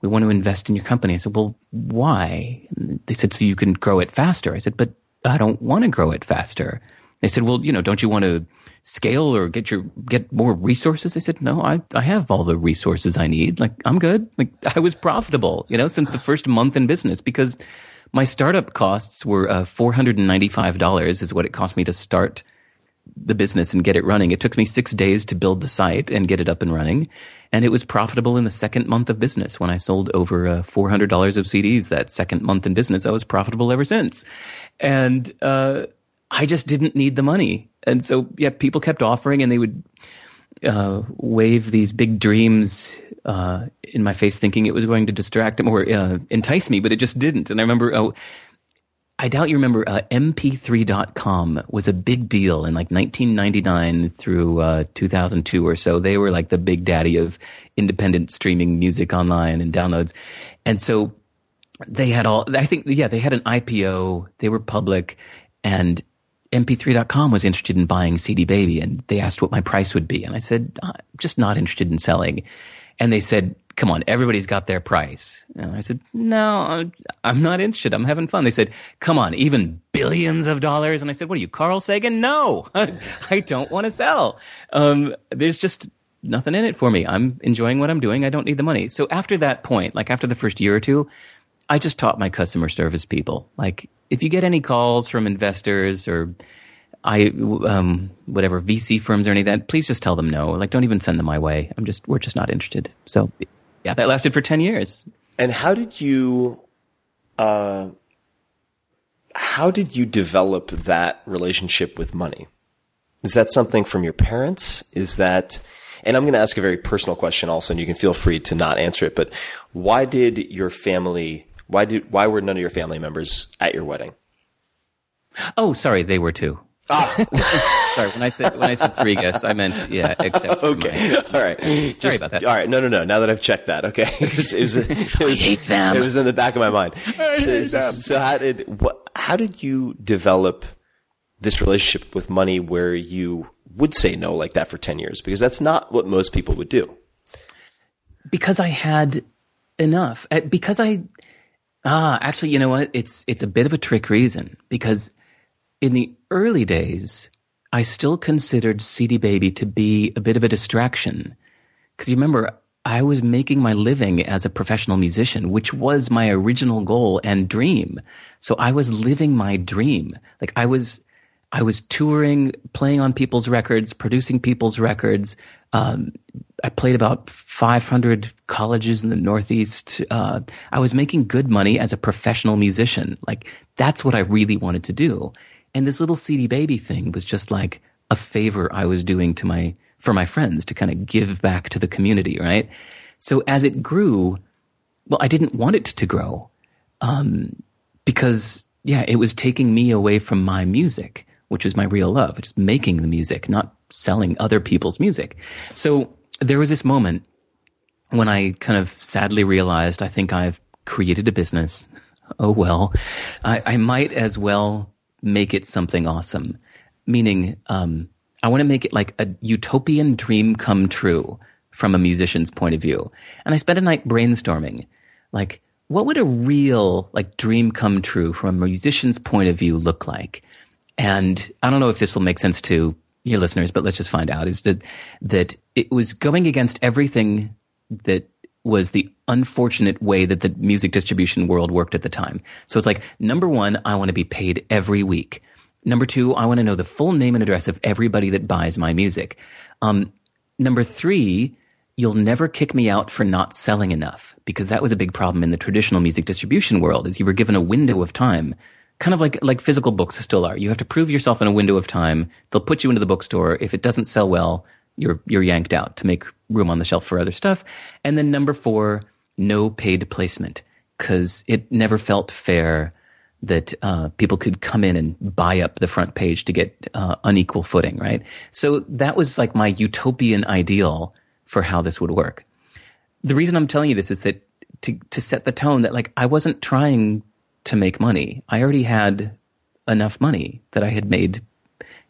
we want to invest in your company. I said, well, why? They said, so you can grow it faster. I said, but I don't want to grow it faster. They said, well, you know, don't you want to scale or get your, get more resources? I said, no, I, I have all the resources I need. Like, I'm good. Like, I was profitable, you know, since the first month in business because my startup costs were uh, $495 is what it cost me to start the business and get it running. It took me six days to build the site and get it up and running. And it was profitable in the second month of business. When I sold over uh, $400 of CDs that second month in business, I was profitable ever since. And, uh, I just didn't need the money. And so, yeah, people kept offering and they would, uh, wave these big dreams, uh, in my face thinking it was going to distract them or, uh, entice me, but it just didn't. And I remember, oh, I doubt you remember, uh, MP3.com was a big deal in like 1999 through uh, 2002 or so. They were like the big daddy of independent streaming music online and downloads. And so they had all, I think, yeah, they had an IPO, they were public, and MP3.com was interested in buying CD Baby, and they asked what my price would be. And I said, I'm just not interested in selling. And they said, come on, everybody's got their price. And I said, no, I'm not interested. I'm having fun. They said, come on, even billions of dollars. And I said, what are you, Carl Sagan? No, I don't want to sell. Um, there's just nothing in it for me. I'm enjoying what I'm doing. I don't need the money. So after that point, like after the first year or two, I just taught my customer service people, like, if you get any calls from investors or I um, whatever VC firms or any of that, please just tell them no. Like, don't even send them my way. I'm just we're just not interested. So, yeah, that lasted for ten years.
And how did you, uh, how did you develop that relationship with money? Is that something from your parents? Is that, and I'm going to ask a very personal question also, and you can feel free to not answer it. But why did your family? Why did why were none of your family members at your wedding?
Oh, sorry, they were too. Ah. Sorry, when I said when I said three guests, I meant yeah. Except
okay, all right.
Sorry Just, about that.
All right, no, no, no. Now that I've checked that, okay. It was, it was, it was,
I hate them.
It was in the back of my mind. So, so, how did what? How did you develop this relationship with money where you would say no like that for ten years? Because that's not what most people would do.
Because I had enough. Uh, because I ah, actually, you know what? It's it's a bit of a trick reason because in the early days, I still considered CD Baby to be a bit of a distraction. Because you remember, I was making my living as a professional musician, which was my original goal and dream. So I was living my dream. Like I was, I was touring, playing on people's records, producing people's records. Um, I played about 500 colleges in the Northeast. Uh, I was making good money as a professional musician. Like that's what I really wanted to do. And this little CD baby thing was just like a favor I was doing to my, for my friends to kind of give back to the community, right? So as it grew, well, I didn't want it to grow. Um, because yeah, it was taking me away from my music, which is my real love, just making the music, not selling other people's music. So there was this moment when I kind of sadly realized I think I've created a business. Oh well, I, I might as well make it something awesome. Meaning, um, I want to make it like a utopian dream come true from a musician's point of view. And I spent a night brainstorming, like, what would a real like dream come true from a musician's point of view look like? And I don't know if this will make sense to your listeners, but let's just find out. Is that that it was going against everything that was the unfortunate way that the music distribution world worked at the time. So it's like, number one, I want to be paid every week. Number two, I want to know the full name and address of everybody that buys my music. Um, number three, you'll never kick me out for not selling enough because that was a big problem in the traditional music distribution world is you were given a window of time kind of like like physical books still are you have to prove yourself in a window of time they'll put you into the bookstore if it doesn't sell well you're you're yanked out to make room on the shelf for other stuff and then number 4 no paid placement cuz it never felt fair that uh, people could come in and buy up the front page to get uh, unequal footing, right? So that was like my utopian ideal for how this would work. The reason I'm telling you this is that to, to set the tone that like I wasn't trying to make money. I already had enough money that I had made,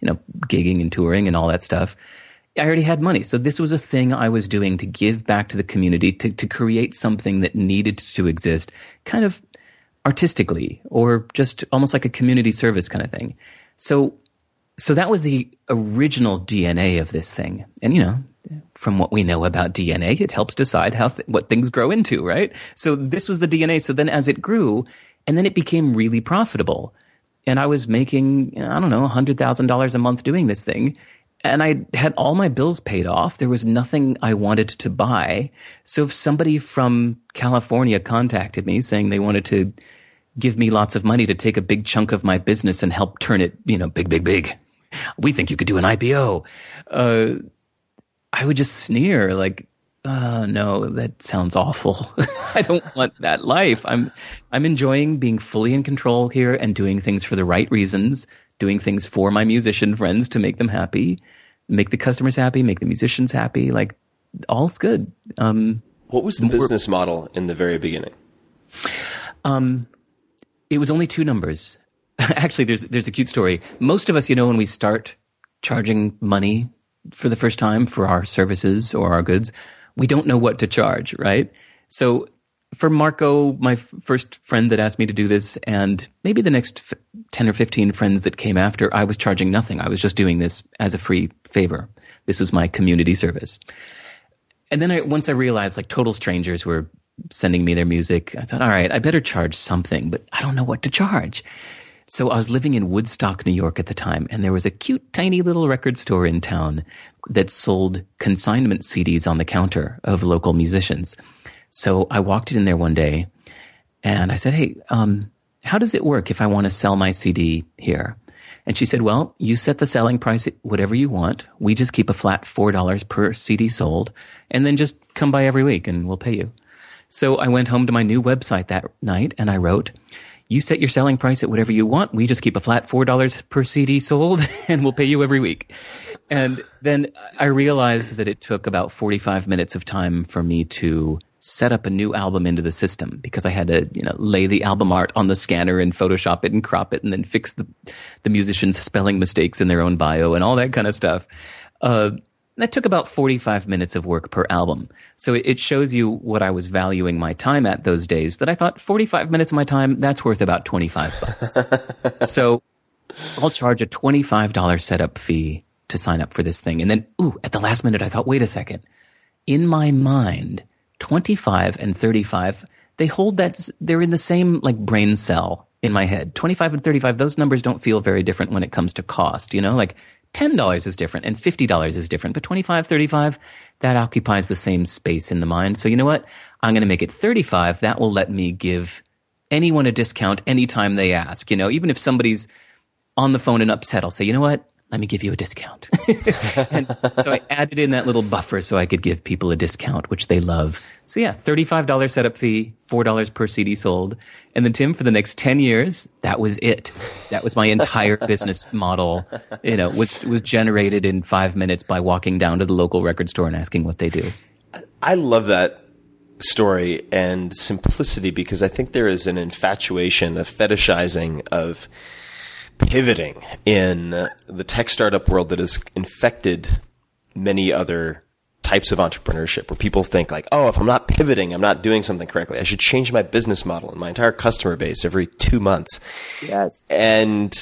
you know, gigging and touring and all that stuff. I already had money. So this was a thing I was doing to give back to the community, to, to create something that needed to exist kind of artistically or just almost like a community service kind of thing. So, so that was the original DNA of this thing. And, you know, from what we know about DNA, it helps decide how th- what things grow into, right? So this was the DNA. So then as it grew, and then it became really profitable. And I was making, I don't know, $100,000 a month doing this thing. And I had all my bills paid off. There was nothing I wanted to buy. So if somebody from California contacted me saying they wanted to give me lots of money to take a big chunk of my business and help turn it, you know, big, big, big. We think you could do an IPO. Uh, I would just sneer like, uh, no, that sounds awful. I don't want that life. I'm, I'm enjoying being fully in control here and doing things for the right reasons, doing things for my musician friends to make them happy, make the customers happy, make the musicians happy. Like, all's good. Um,
what was the business model in the very beginning?
Um, it was only two numbers. Actually, there's, there's a cute story. Most of us, you know, when we start charging money for the first time for our services or our goods, we don't know what to charge, right? So for Marco, my f- first friend that asked me to do this, and maybe the next f- 10 or 15 friends that came after, I was charging nothing. I was just doing this as a free favor. This was my community service. And then I, once I realized like total strangers were sending me their music, I thought, all right, I better charge something, but I don't know what to charge. So I was living in Woodstock, New York at the time, and there was a cute, tiny little record store in town that sold consignment CDs on the counter of local musicians. So I walked in there one day and I said, Hey, um, how does it work if I want to sell my CD here? And she said, Well, you set the selling price at whatever you want. We just keep a flat $4 per CD sold, and then just come by every week and we'll pay you. So I went home to my new website that night and I wrote, you set your selling price at whatever you want. We just keep a flat $4 per CD sold and we'll pay you every week. And then I realized that it took about 45 minutes of time for me to set up a new album into the system because I had to, you know, lay the album art on the scanner and Photoshop it and crop it and then fix the, the musicians' spelling mistakes in their own bio and all that kind of stuff. Uh, that took about 45 minutes of work per album. So it shows you what I was valuing my time at those days that I thought 45 minutes of my time, that's worth about 25 bucks. so I'll charge a $25 setup fee to sign up for this thing. And then, ooh, at the last minute, I thought, wait a second. In my mind, 25 and 35, they hold that, they're in the same like brain cell in my head. 25 and 35, those numbers don't feel very different when it comes to cost, you know, like $10 is different and $50 is different, but 25, 35, that occupies the same space in the mind. So you know what? I'm going to make it 35. That will let me give anyone a discount anytime they ask. You know, even if somebody's on the phone and upset, I'll say, you know what? Let me give you a discount. and so I added in that little buffer so I could give people a discount, which they love. So yeah, $35 setup fee, $4 per CD sold. And then Tim, for the next 10 years, that was it. That was my entire business model, you know, was, was generated in five minutes by walking down to the local record store and asking what they do.
I love that story and simplicity because I think there is an infatuation, a fetishizing of, pivoting in the tech startup world that has infected many other types of entrepreneurship where people think like, oh, if I'm not pivoting, I'm not doing something correctly. I should change my business model and my entire customer base every two months.
Yes.
And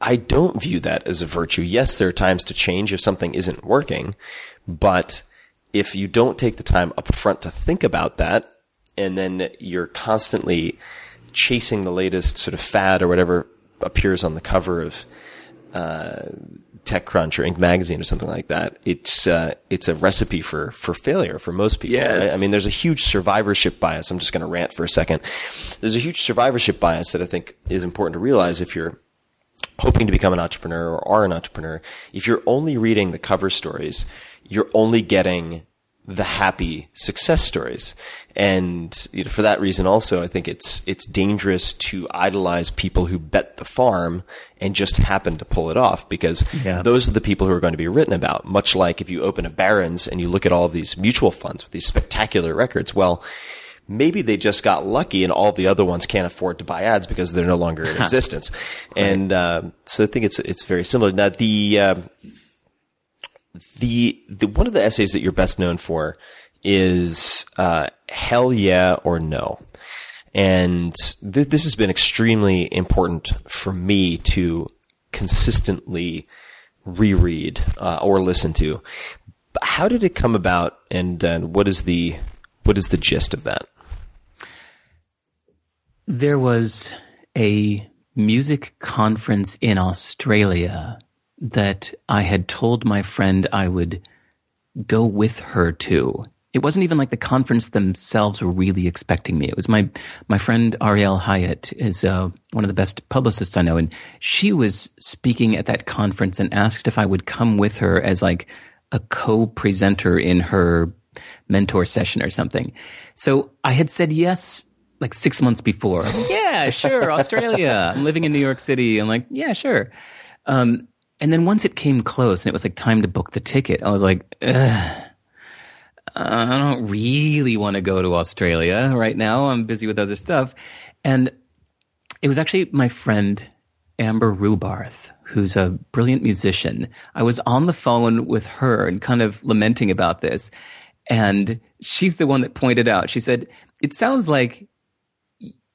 I don't view that as a virtue. Yes, there are times to change if something isn't working, but if you don't take the time up front to think about that, and then you're constantly chasing the latest sort of fad or whatever appears on the cover of uh, TechCrunch or Inc. magazine or something like that. It's uh, it's a recipe for for failure for most people.
Yes.
right? I mean, there's a huge survivorship bias. I'm just going to rant for a second. There's a huge survivorship bias that I think is important to realize if you're hoping to become an entrepreneur or are an entrepreneur. If you're only reading the cover stories, you're only getting the happy success stories. And you know, for that reason also, I think it's, it's dangerous to idolize people who bet the farm and just happen to pull it off because
Yeah.
those are the people who are going to be written about. Much like if you open a Barron's and you look at all of these mutual funds with these spectacular records, well, maybe they just got lucky and all the other ones can't afford to buy ads because they're no longer in existence. And, uh, so I think it's, it's very similar. Now, the, uh, the, the one of the essays that you're best known for is uh, hell yeah or no. And th- this has been extremely important for me to consistently reread uh, or listen to. How did it come about and what is the what is the gist of that?
There was a music conference in Australia that I had told my friend I would go with her to. It wasn't even like the conference themselves were really expecting me. It was my my friend Ariel Hyatt is uh, one of the best publicists I know, and she was speaking at that conference and asked if I would come with her as like a co-presenter in her mentor session or something. So I had said yes like six months before. yeah, sure, Australia. I'm living in New York City. I'm like, yeah, sure. Um, and then once it came close and it was like time to book the ticket, I was like, Ugh, I don't really want to go to Australia right now. I'm busy with other stuff. And it was actually my friend Amber Rubarth, who's a brilliant musician. I was on the phone with her and kind of lamenting about this. And she's the one that pointed out, she said, it sounds like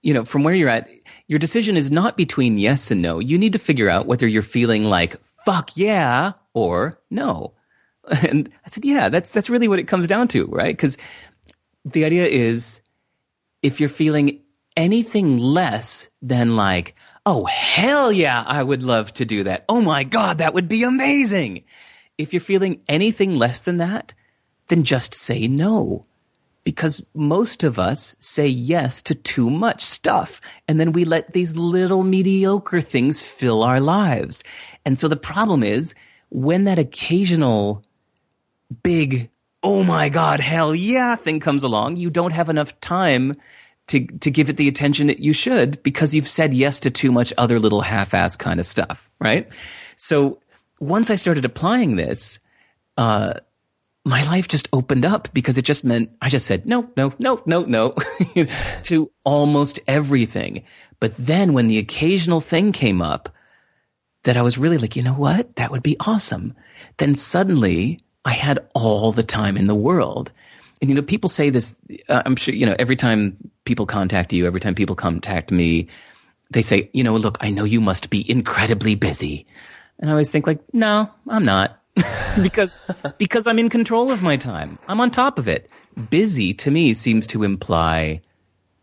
you know, from where you're at, your decision is not between yes and no. You need to figure out whether you're feeling like fuck yeah or no. And I said, yeah, that's that's really what it comes down to, right? Because the idea is if you're feeling anything less than like, oh hell yeah, I would love to do that. Oh my god, that would be amazing. If you're feeling anything less than that, then just say no because most of us say yes to too much stuff. And then we let these little mediocre things fill our lives. And so the problem is when that occasional big, oh my God, hell yeah thing comes along, you don't have enough time to, to give it the attention that you should because you've said yes to too much other little half-ass kind of stuff, right? So once I started applying this, uh, my life just opened up because it just meant I just said no, no, no, no, no to almost everything. But then when the occasional thing came up that I was really like, you know what? That would be awesome. Then suddenly I had all the time in the world. And you know, people say this, uh, I'm sure, you know, every time people contact you, every time people contact me, they say, you know, look, I know you must be incredibly busy. And I always think like, no, I'm not. because because I'm in control of my time. I'm on top of it. Busy to me seems to imply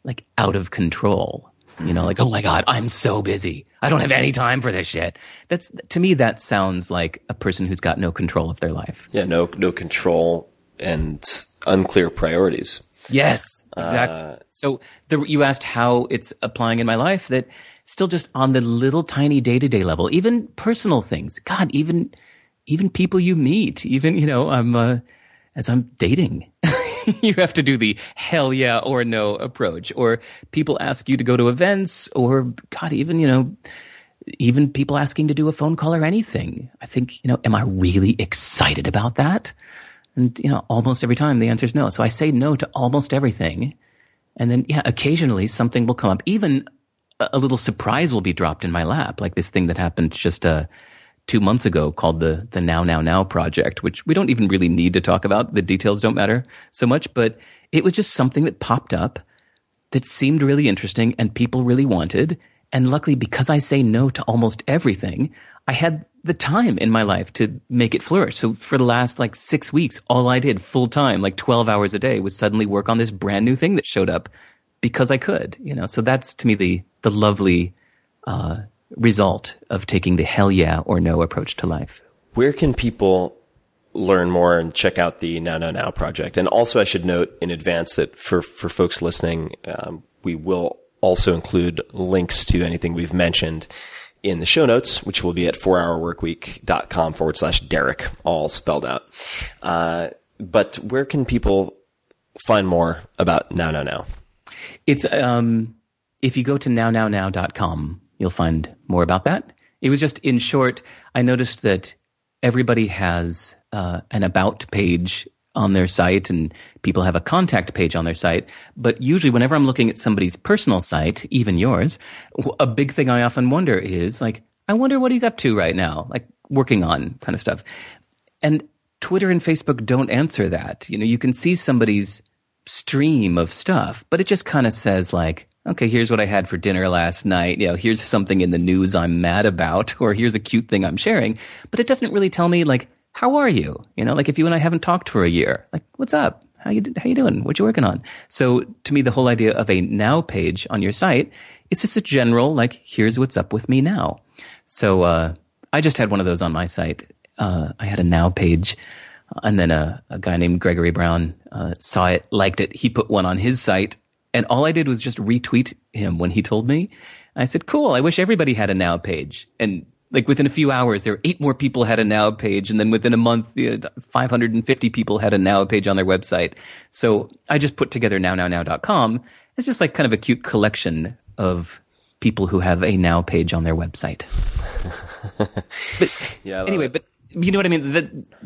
like out of control. You know, like oh my god, I'm so busy. I don't have any time for this shit. That's to me that sounds like a person who's got no control of their life.
yeah no no control and unclear priorities
Yes, uh, exactly. so the, you asked how it's applying in my life. That still just on the little tiny day to day level, even personal things. God, even even people you meet, even you know, I'm uh, as I'm dating. you have to do the hell yeah or no approach, or people ask you to go to events, or God, even you know, even people asking to do a phone call or anything. I think you know, am I really excited about that? And you know, almost every time the answer is no. So I say no to almost everything. And then, yeah, occasionally something will come up. Even a, a little surprise will be dropped in my lap, like this thing that happened just uh, two months ago called the the Now Now Now project, which we don't even really need to talk about. The details don't matter so much, but it was just something that popped up that seemed really interesting and people really wanted. And luckily, because I say no to almost everything, I had the time in my life to make it flourish. So for the last like six weeks, all I did full time, like 12 hours a day was suddenly work on this brand new thing that showed up because I could, you know, so that's to me the, the lovely, uh, result of taking the hell yeah or no approach to life.
Where can people learn more and check out the Now Now Now project? And also, I should note in advance that for for folks listening, um, we will also include links to anything we've mentioned in the show notes, which will be at 4hourworkweek.com forward slash Derek, all spelled out. Uh, but where can people find more about Now Now Now?
It's, um, if you go to nownownow.com, you'll find more about that. It was just in short, I noticed that everybody has uh, an about page on their site and people have a contact page on their site. But usually whenever I'm looking at somebody's personal site, even yours, a big thing I often wonder is like, I wonder what he's up to right now, like working on kind of stuff. And Twitter and Facebook don't answer that. You know, you can see somebody's stream of stuff, but it just kind of says like, okay, here's what I had for dinner last night. You know, here's something in the news I'm mad about, or here's a cute thing I'm sharing. But it doesn't really tell me like, how are you? You know, like if you and I haven't talked for a year, like what's up? How you how you doing? What you working on? So to me, the whole idea of a now page on your site, it's just a general like here's what's up with me now. So uh, I just had one of those on my site. Uh, I had a now page, and then a, a guy named Gregory Brown uh, saw it, liked it. He put one on his site, and all I did was just retweet him when he told me. I said, "Cool. I wish everybody had a now page." And like within a few hours, there were eight more people had a now page. And then within a month, uh, 550 people had a now page on their website. So I just put together nownownow.com. It's just like kind of a cute collection of people who have a now page on their website. but
Yeah,
anyway,
it.
but you know what I mean? The,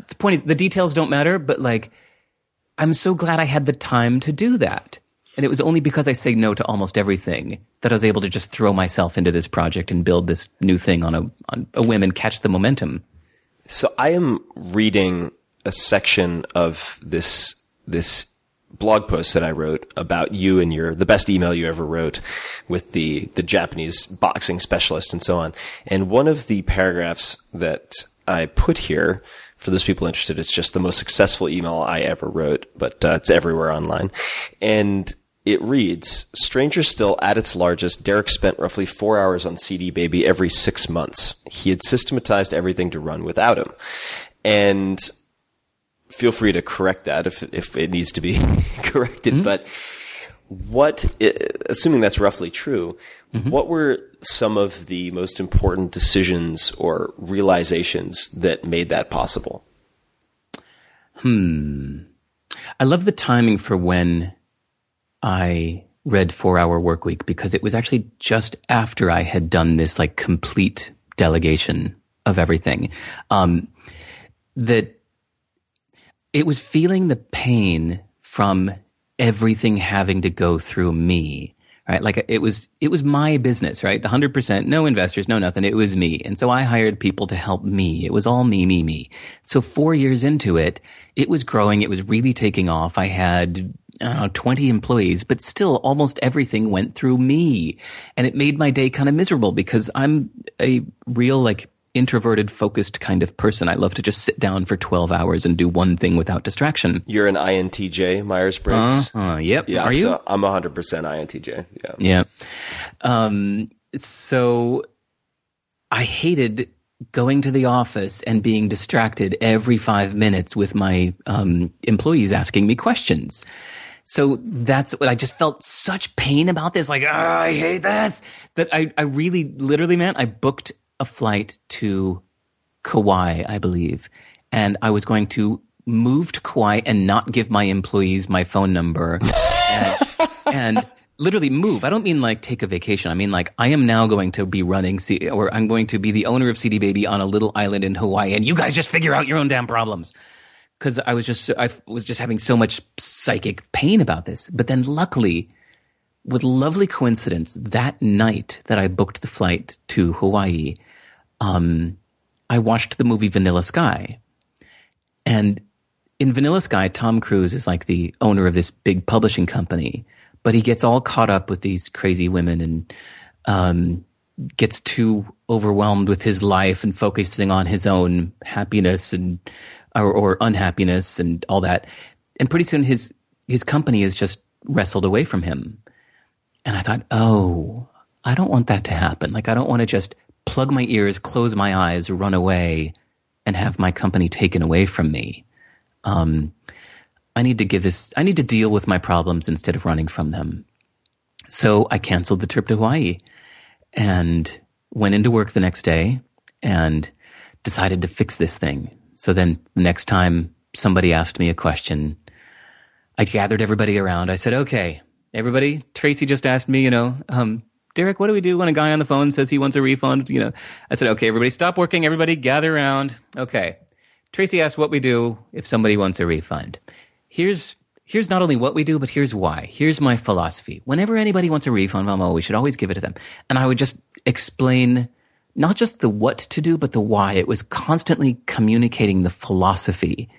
the point is the details don't matter, but like, I'm so glad I had the time to do that. And it was only because I say no to almost everything that I was able to just throw myself into this project and build this new thing on a, on a whim and catch the momentum.
So I am reading a section of this this blog post that I wrote about you and your the best email you ever wrote with the the Japanese boxing specialist and so on. And one of the paragraphs that I put here for those people interested, it's just the most successful email I ever wrote, but uh, it's everywhere online. And it reads, Stranger still, at its largest, Derek spent roughly four hours on CD Baby every six months. He had systematized everything to run without him. And feel free to correct that if, if it needs to be corrected. But what, assuming that's roughly true, what were some of the most important decisions or realizations that made that possible? Hmm.
I love the timing for when I read Four Hour Work Week because it was actually just after I had done this like complete delegation of everything. Um, that it was feeling the pain from everything having to go through me. Right. Like it was, it was my business, right? 100%, no investors, no nothing. It was me. And so I hired people to help me. It was all me, me, me. So four years into it, it was growing. It was really taking off. I had, I know, 20 employees, but still almost everything went through me. And it made my day kind of miserable because I'm a real like introverted, focused kind of person. I love to just sit down for 12 hours and do one thing without distraction.
You're an INTJ, Myers Briggs.
Uh, yep.
yeah,
Are you?
so I'm 100% INTJ. Yeah.
Yeah. Um, so I hated going to the office and being distracted every five minutes with my um, employees asking me questions. So that's what I just felt such pain about this. Like, "Ah, I hate this. That I, I really, literally, man, I booked a flight to Kauai, I believe, and I was going to move to Kauai and not give my employees my phone number and, and literally move. I don't mean like take a vacation. I mean like I am now going to be running C- or I'm going to be the owner of CD Baby on a little island in Hawaii and you guys just figure out your own damn problems. Cause I was just, I was just having so much psychic pain about this. But then luckily, with lovely coincidence, that night that I booked the flight to Hawaii, um, I watched the movie Vanilla Sky. And in Vanilla Sky, Tom Cruise is like the owner of this big publishing company, but he gets all caught up with these crazy women and um, gets too overwhelmed with his life and focusing on his own happiness and or, or unhappiness and all that. And pretty soon, his his company is just wrestled away from him. And I thought, oh, I don't want that to happen. Like, I don't want to just plug my ears, close my eyes, run away, and have my company taken away from me. Um, I need to give this, I need to deal with my problems instead of running from them. So I canceled the trip to Hawaii and went into work the next day and decided to fix this thing. So then the next time somebody asked me a question, I gathered everybody around. I said, okay, everybody, Tracy just asked me, you know, um, Derek, what do we do when a guy on the phone says he wants a refund? You know, I said, okay, everybody stop working. Everybody gather around. Okay. Tracy asked what we do if somebody wants a refund. Here's, here's not only what we do, but here's why. Here's my philosophy. Whenever anybody wants a refund, well, we should always give it to them. And I would just explain not just the what to do, but the why. It was constantly communicating the philosophy.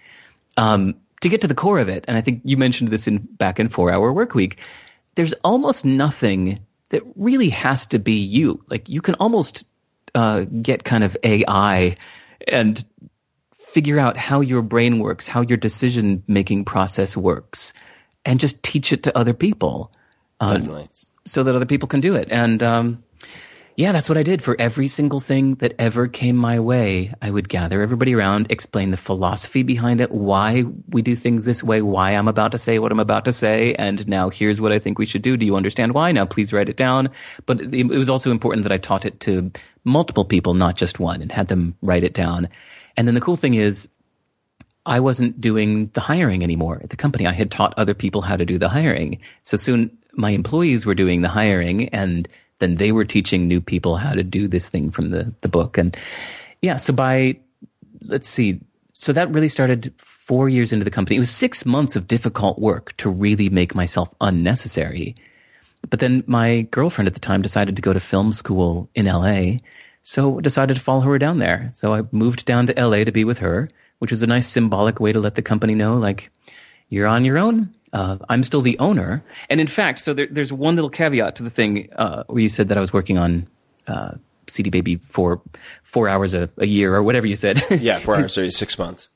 Um, to get to the core of it, and I think you mentioned this in back in four hour work week, there's almost nothing that really has to be you. Like you can almost uh, get kind of AI and figure out how your brain works, how your decision making process works, and just teach it to other people.
Definitely.
So that other people can do it. And um, yeah, that's what I did for every single thing that ever came my way. I would gather everybody around, explain the philosophy behind it, why we do things this way, why I'm about to say what I'm about to say, and now here's what I think we should do. Do you understand why? Now please write it down. But it was also important that I taught it to multiple people, not just one, and had them write it down. And then the cool thing is, I wasn't doing the hiring anymore at the company. I had taught other people how to do the hiring. So soon my employees were doing the hiring and then they were teaching new people how to do this thing from the, the book. And yeah, so by, let's see, so that really started four years into the company. It was six months of difficult work to really make myself unnecessary. But then my girlfriend at the time decided to go to film school in LA. So decided to follow her down there. So I moved down to LA to be with her, which was a nice symbolic way to let the company know, like, you're on your own. Uh, I'm still the owner. And in fact, so there, there's one little caveat to the thing uh, where you said that I was working on uh, CD Baby for four hours a, a year or whatever you said.
Yeah, four hours, or six months.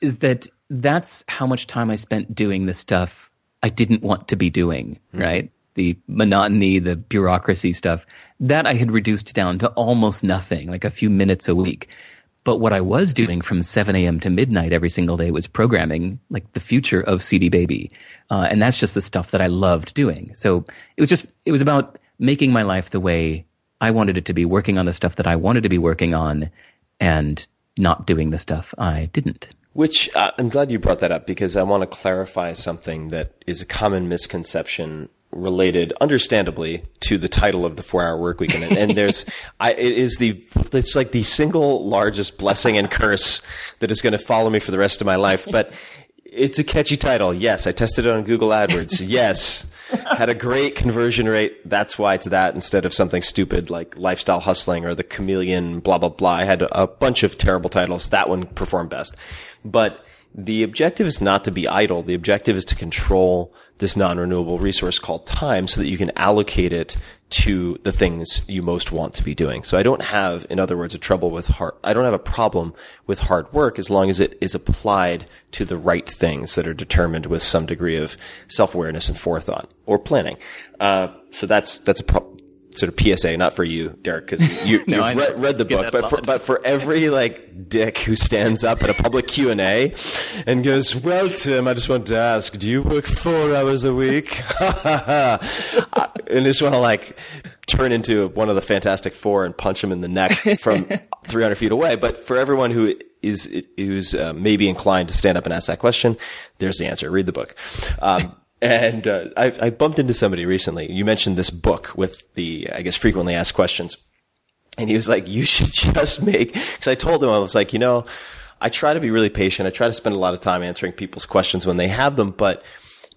is that that's how much time I spent doing the stuff I didn't want to be doing, right? The monotony, the bureaucracy stuff, that I had reduced down to almost nothing, like a few minutes a week. But what I was doing from 7 a.m. to midnight every single day was programming like the future of CD Baby. Uh, and that's just the stuff that I loved doing. So it was just, it was about making my life the way I wanted it to be, working on the stuff that I wanted to be working on and not doing the stuff I didn't.
Which uh, I'm glad you brought that up because I want to clarify something that is a common misconception related, understandably, to the title of the Four Hour Work Week. And, and there's, I, it is the, it's like the single largest blessing and curse that is going to follow me for the rest of my life. But it's a catchy title. Yes, I tested it on Google AdWords. Yes. Had a great conversion rate. That's why it's that instead of something stupid like lifestyle hustling or the chameleon, blah, blah, blah. I had a bunch of terrible titles. That one performed best. But the objective is not to be idle. The objective is to control this non-renewable resource called time so that you can allocate it to the things you most want to be doing. So I don't have, in other words, a trouble with hard, I don't have a problem with hard work as long as it is applied to the right things that are determined with some degree of self-awareness and forethought or planning. Uh, so that's, that's a pro- sort of PSA, not for you, Derek, because you,
no,
you've
know.
read, the book, but for, but for every like dick who stands up at a public Q and A and goes, "Well, Tim, I just want to ask, do you work four hours a week?" I- and just want to like turn into one of the Fantastic Four and punch him in the neck from 300 feet away. But for everyone who is who's uh, maybe inclined to stand up and ask that question, there's the answer. Read the book. Um, and uh, I, I bumped into somebody recently. You mentioned this book with the, I guess, frequently asked questions. And he was like, you should just make, cause I told him, I was like, you know, I try to be really patient. I try to spend a lot of time answering people's questions when they have them, but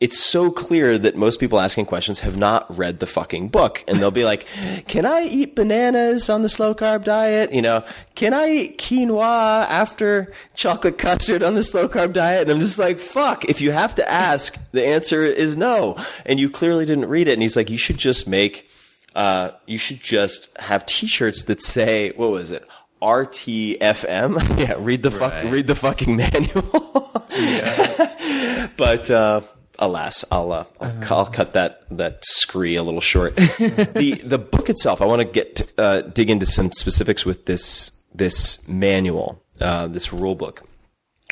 it's so clear that most people asking questions have not read the fucking book. And they'll be like, can I eat bananas on the slow carb diet? You know, can I eat quinoa after chocolate custard on the slow carb diet? And I'm just like, fuck, if you have to ask, the answer is no. And you clearly didn't read it. And he's like, you should just make, uh, you should just have T-shirts that say, what was it? RTFM. yeah, read the fuck,
Right.
read the fucking manual. but uh, alas, I'll, uh, I'll, cu- I'll cut that that scree a little short. the the book itself, I want to get uh, dig into some specifics with this this manual, uh, this rule book.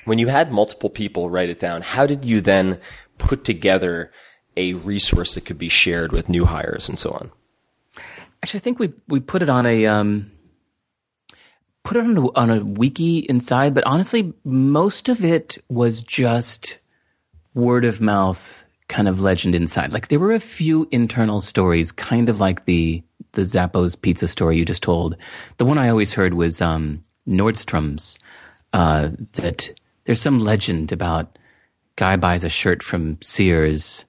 When you had multiple people write it down, how did you then put together a resource that could be shared with new hires and so on?
Actually, I think we we put it on a um, put it on a, on a wiki inside, but honestly, most of it was just word of mouth kind of legend inside. Like there were a few internal stories, kind of like the the Zappos pizza story you just told. The one I always heard was um, Nordstrom's. Uh, that there's some legend about guy buys a shirt from Sears.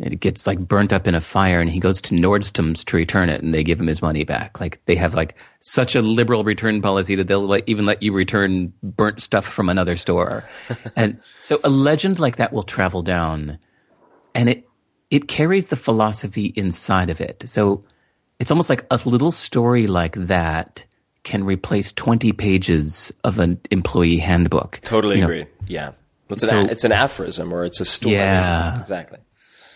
And It gets like burnt up in a fire, and he goes to Nordstrom's to return it, and they give him his money back. Like they have like such a liberal return policy that they'll like, even let you return burnt stuff from another store. and so a legend like that will travel down, and it it carries the philosophy inside of it. So it's almost like a little story like that can replace 20 pages of an employee handbook.
Totally
You know,
agree. Yeah. It's
So-
a, it's an aphorism or it's a story.
Yeah.
Exactly.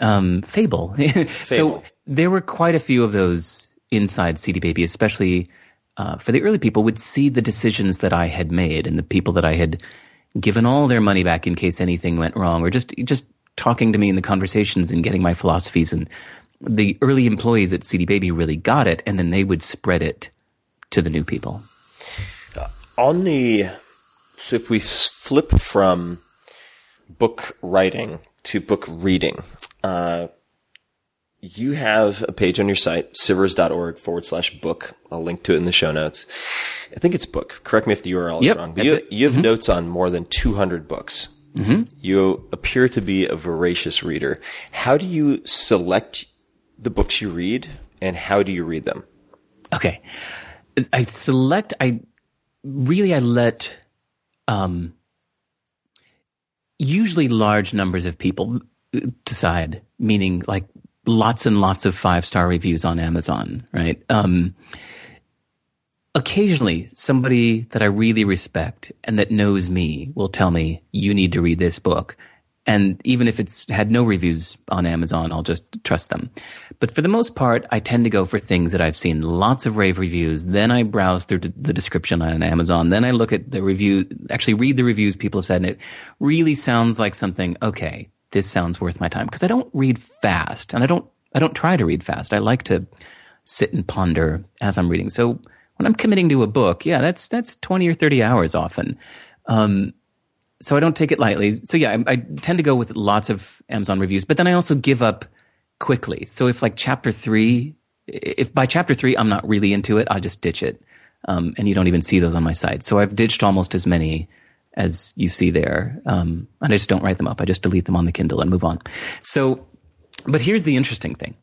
Um, fable. so there were quite a few of those inside CD Baby, especially uh, for the early people, would see the decisions that I had made and the people that I had given all their money back in case anything went wrong, or just just talking to me in the conversations and getting my philosophies. And the early employees at CD Baby really got it, and then they would spread it to the new people.
On the, so if we flip from book writing to book reading, uh, you have a page on your site, sivers.org forward slash book. I'll link to it in the show notes. I think it's book. Correct me if the URL
Yep,
is wrong. But you, you have notes on more than 200 books. You appear to be a voracious reader. How do you select the books you read and how do you read them?
Okay. I select, I really, I let, um, usually large numbers of people decide, meaning like lots and lots of five star reviews on Amazon, right? Um, occasionally somebody that I really respect and that knows me will tell me, you need to read this book. And even if it's had no reviews on Amazon, I'll just trust them. But for the most part, I tend to go for things that I've seen lots of rave reviews. Then I browse through the description on Amazon. Then I look at the review, actually read the reviews people have said, and it really sounds like something, okay, this sounds worth my time. Cause I don't read fast and I don't, I don't try to read fast. I like to sit and ponder as I'm reading. So when I'm committing to a book, yeah, that's, that's 20 or 30 hours often. Um, so I don't take it lightly. So yeah, I, I tend to go with lots of Amazon reviews, but then I also give up quickly. So if like chapter three, if by chapter three I'm not really into it, I'll just ditch it. Um, and you don't even see those on my site. So I've ditched almost as many as you see there. Um, and I just don't write them up. I just delete them on the Kindle and move on. So, but here's the interesting thing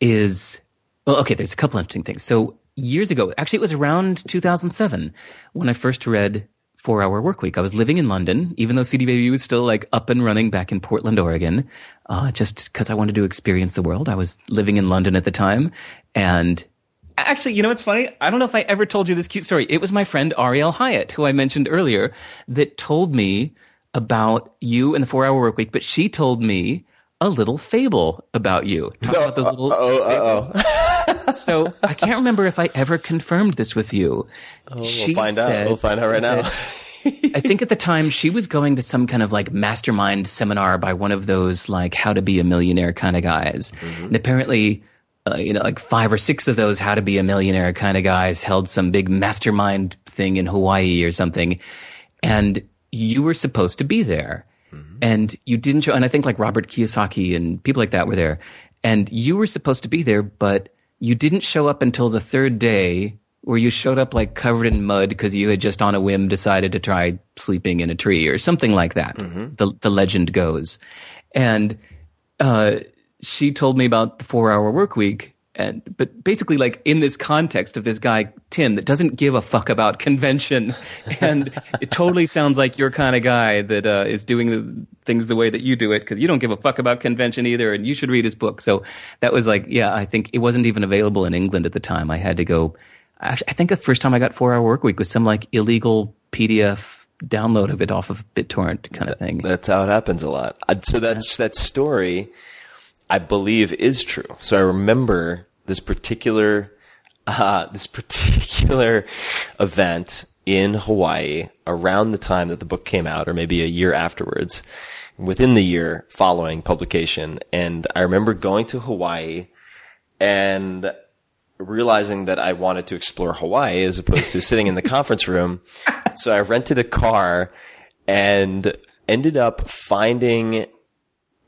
is, well, okay, there's a couple interesting things. So years ago, actually it was around 2007 when I first read Four Hour Work Week. I was living in London, even though CD Baby was still like up and running back in Portland, Oregon, uh, just because I wanted to experience the world. I was living in London at the time. And actually, you know what's funny? I don't know if I ever told you this cute story. It was my friend Ariel Hyatt, who I mentioned earlier, that told me about you and the Four Hour Work Week, but she told me a little fable about you. Talk about those little fables. so I can't remember if I ever confirmed this with you.
We'll find out. We'll find out right now.
I think at the time she was going to some kind of like mastermind seminar by one of those like how to be a millionaire kind of guys. And apparently, uh, you know, like five or six of those how to be a millionaire kind of guys held some big mastermind thing in Hawaii or something. And you were supposed to be there and you didn't show. And I think like Robert Kiyosaki and people like that were there. And you were supposed to be there, but you didn't show up until the third day where you showed up like covered in mud because you had just on a whim decided to try sleeping in a tree or something like that. The, the legend goes. And, uh, she told me about the four hour work week. And, but basically like in this context of this guy, Tim, that doesn't give a fuck about convention. And it totally sounds like your kind of guy that, uh, is doing the things the way that you do it because you don't give a fuck about convention either. And you should read his book. So that was like, yeah, I think it wasn't even available in England at the time. I had to go, actually, I think the first time I got four hour work week was some like illegal PDF download of it off of BitTorrent kind of thing.
That's how it happens a lot. So that's that story, I believe, is true. So I remember this particular uh, this particular event in Hawaii around the time that the book came out, or maybe a year afterwards, within the year following publication. And I remember going to Hawaii and realizing that I wanted to explore Hawaii as opposed to sitting in the conference room. So I rented a car and ended up finding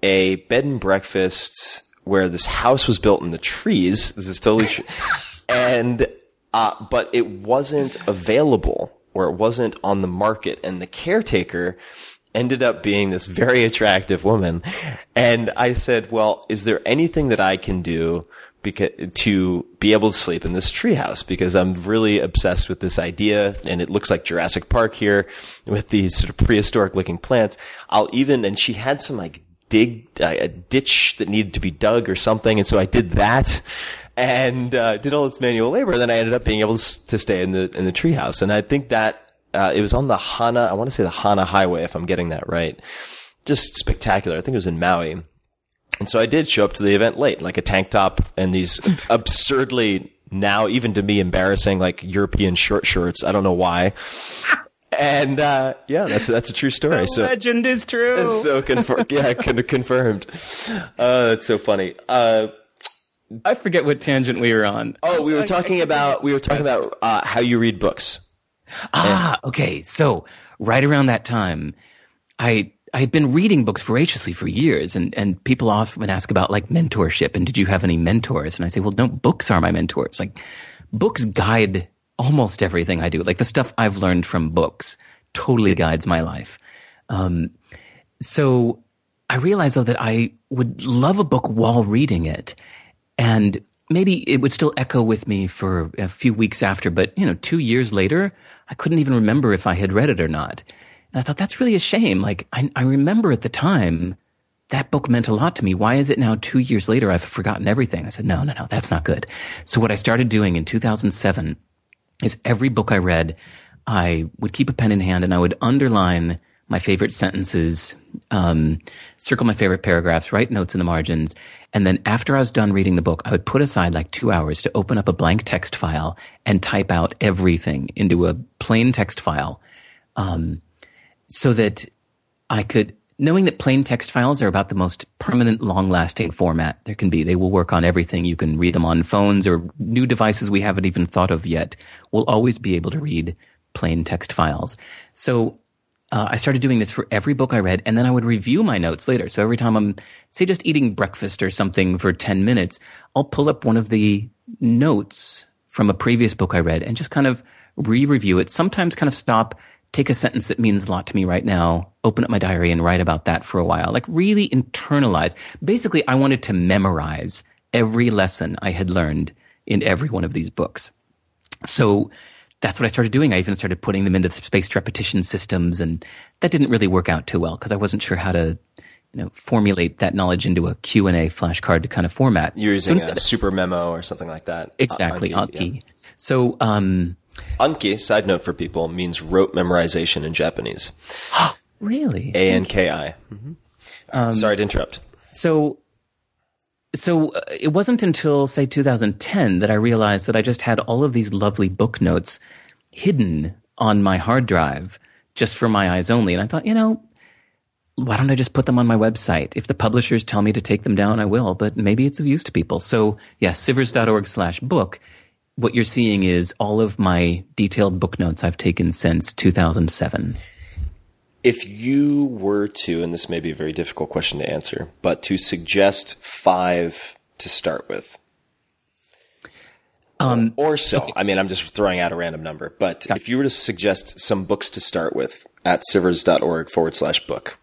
a bed and breakfast where this house was built in the trees. This is totally true. and, uh, but it wasn't available or it wasn't on the market. And the caretaker ended up being this very attractive woman. And I said, well, is there anything that I can do because to be able to sleep in this treehouse because I'm really obsessed with this idea and it looks like Jurassic Park here with these sort of prehistoric looking plants. I'll even, and she had some like dig, a ditch that needed to be dug or something. And so I did that and, uh, did all this manual labor. Then I ended up being able to, to stay in the, in the treehouse. And I think that, uh, it was on the Hana, I want to say the Hana Highway if I'm getting that right. Just spectacular. I think it was in Maui. And so I did show up to the event late, like a tank top and these absurdly now, even to me, embarrassing, like European short shorts. I don't know why. And, uh, yeah, that's, that's a true story. so
legend is true.
so confirmed. yeah, kind of confirmed. Uh, that's so funny. Uh,
I forget what tangent we were on.
oh, we were talking about, we were talking about, uh, how you read books.
Ah, okay. So right around that time, I I had been reading books voraciously for years, and and people often ask about like mentorship and did you have any mentors? And I say, well, no, books are my mentors. Like books guide almost everything I do. Like the stuff I've learned from books totally guides my life. Um, so I realized though that I would love a book while reading it, and maybe it would still echo with me for a few weeks after, but you know, two years later, I couldn't even remember if I had read it or not. And I thought that's really a shame. Like I, I remember at the time that book meant a lot to me. Why is it now two years later I've forgotten everything? I said, no, no, no, that's not good. So what I started doing in 2007 is every book I read, I would keep a pen in hand and I would underline my favorite sentences, um, circle my favorite paragraphs, write notes in the margins. And then after I was done reading the book, I would put aside like two hours to open up a blank text file and type out everything into a plain text file. Um, so that I could, knowing that plain text files are about the most permanent, long lasting format there can be. They will work on everything. You can read them on phones or new devices we haven't even thought of yet. We'll always be able to read plain text files. So uh, I started doing this for every book I read, and then I would review my notes later. So every time I'm, say, just eating breakfast or something for 10 minutes, I'll pull up one of the notes from a previous book I read and just kind of re review it. Sometimes kind of stop, take a sentence that means a lot to me right now, open up my diary and write about that for a while. Like really internalize. Basically, I wanted to memorize every lesson I had learned in every one of these books. So that's what I started doing. I even started putting them into the spaced repetition systems, and that didn't really work out too well because I wasn't sure how to, you know, formulate that knowledge into a Q and A flashcard to kind of format.
You're
So
using
instead-
a super memo or something like that.
exactly
Uh, Anki,
Anki.
yeah.
So um,
Anki, side note for people, means rote memorization in Japanese.
really,
A N K I.
Um,
Sorry to interrupt.
so so uh, it wasn't until say 2010 that I realized that I just had all of these lovely book notes hidden on my hard drive just for my eyes only, and I thought, you know. Why don't I just put them on my website? If the publishers tell me to take them down, I will, but maybe it's of use to people. So, yes, sivers.org slash book. What you're seeing is all of my detailed book notes I've taken since 2007.
If you were to, and this may be a very difficult question to answer, but to suggest five to start with,
Um,
or so. I mean, I'm just throwing out a random number, but if you were to suggest some books to start with at sivers.org forward slash book.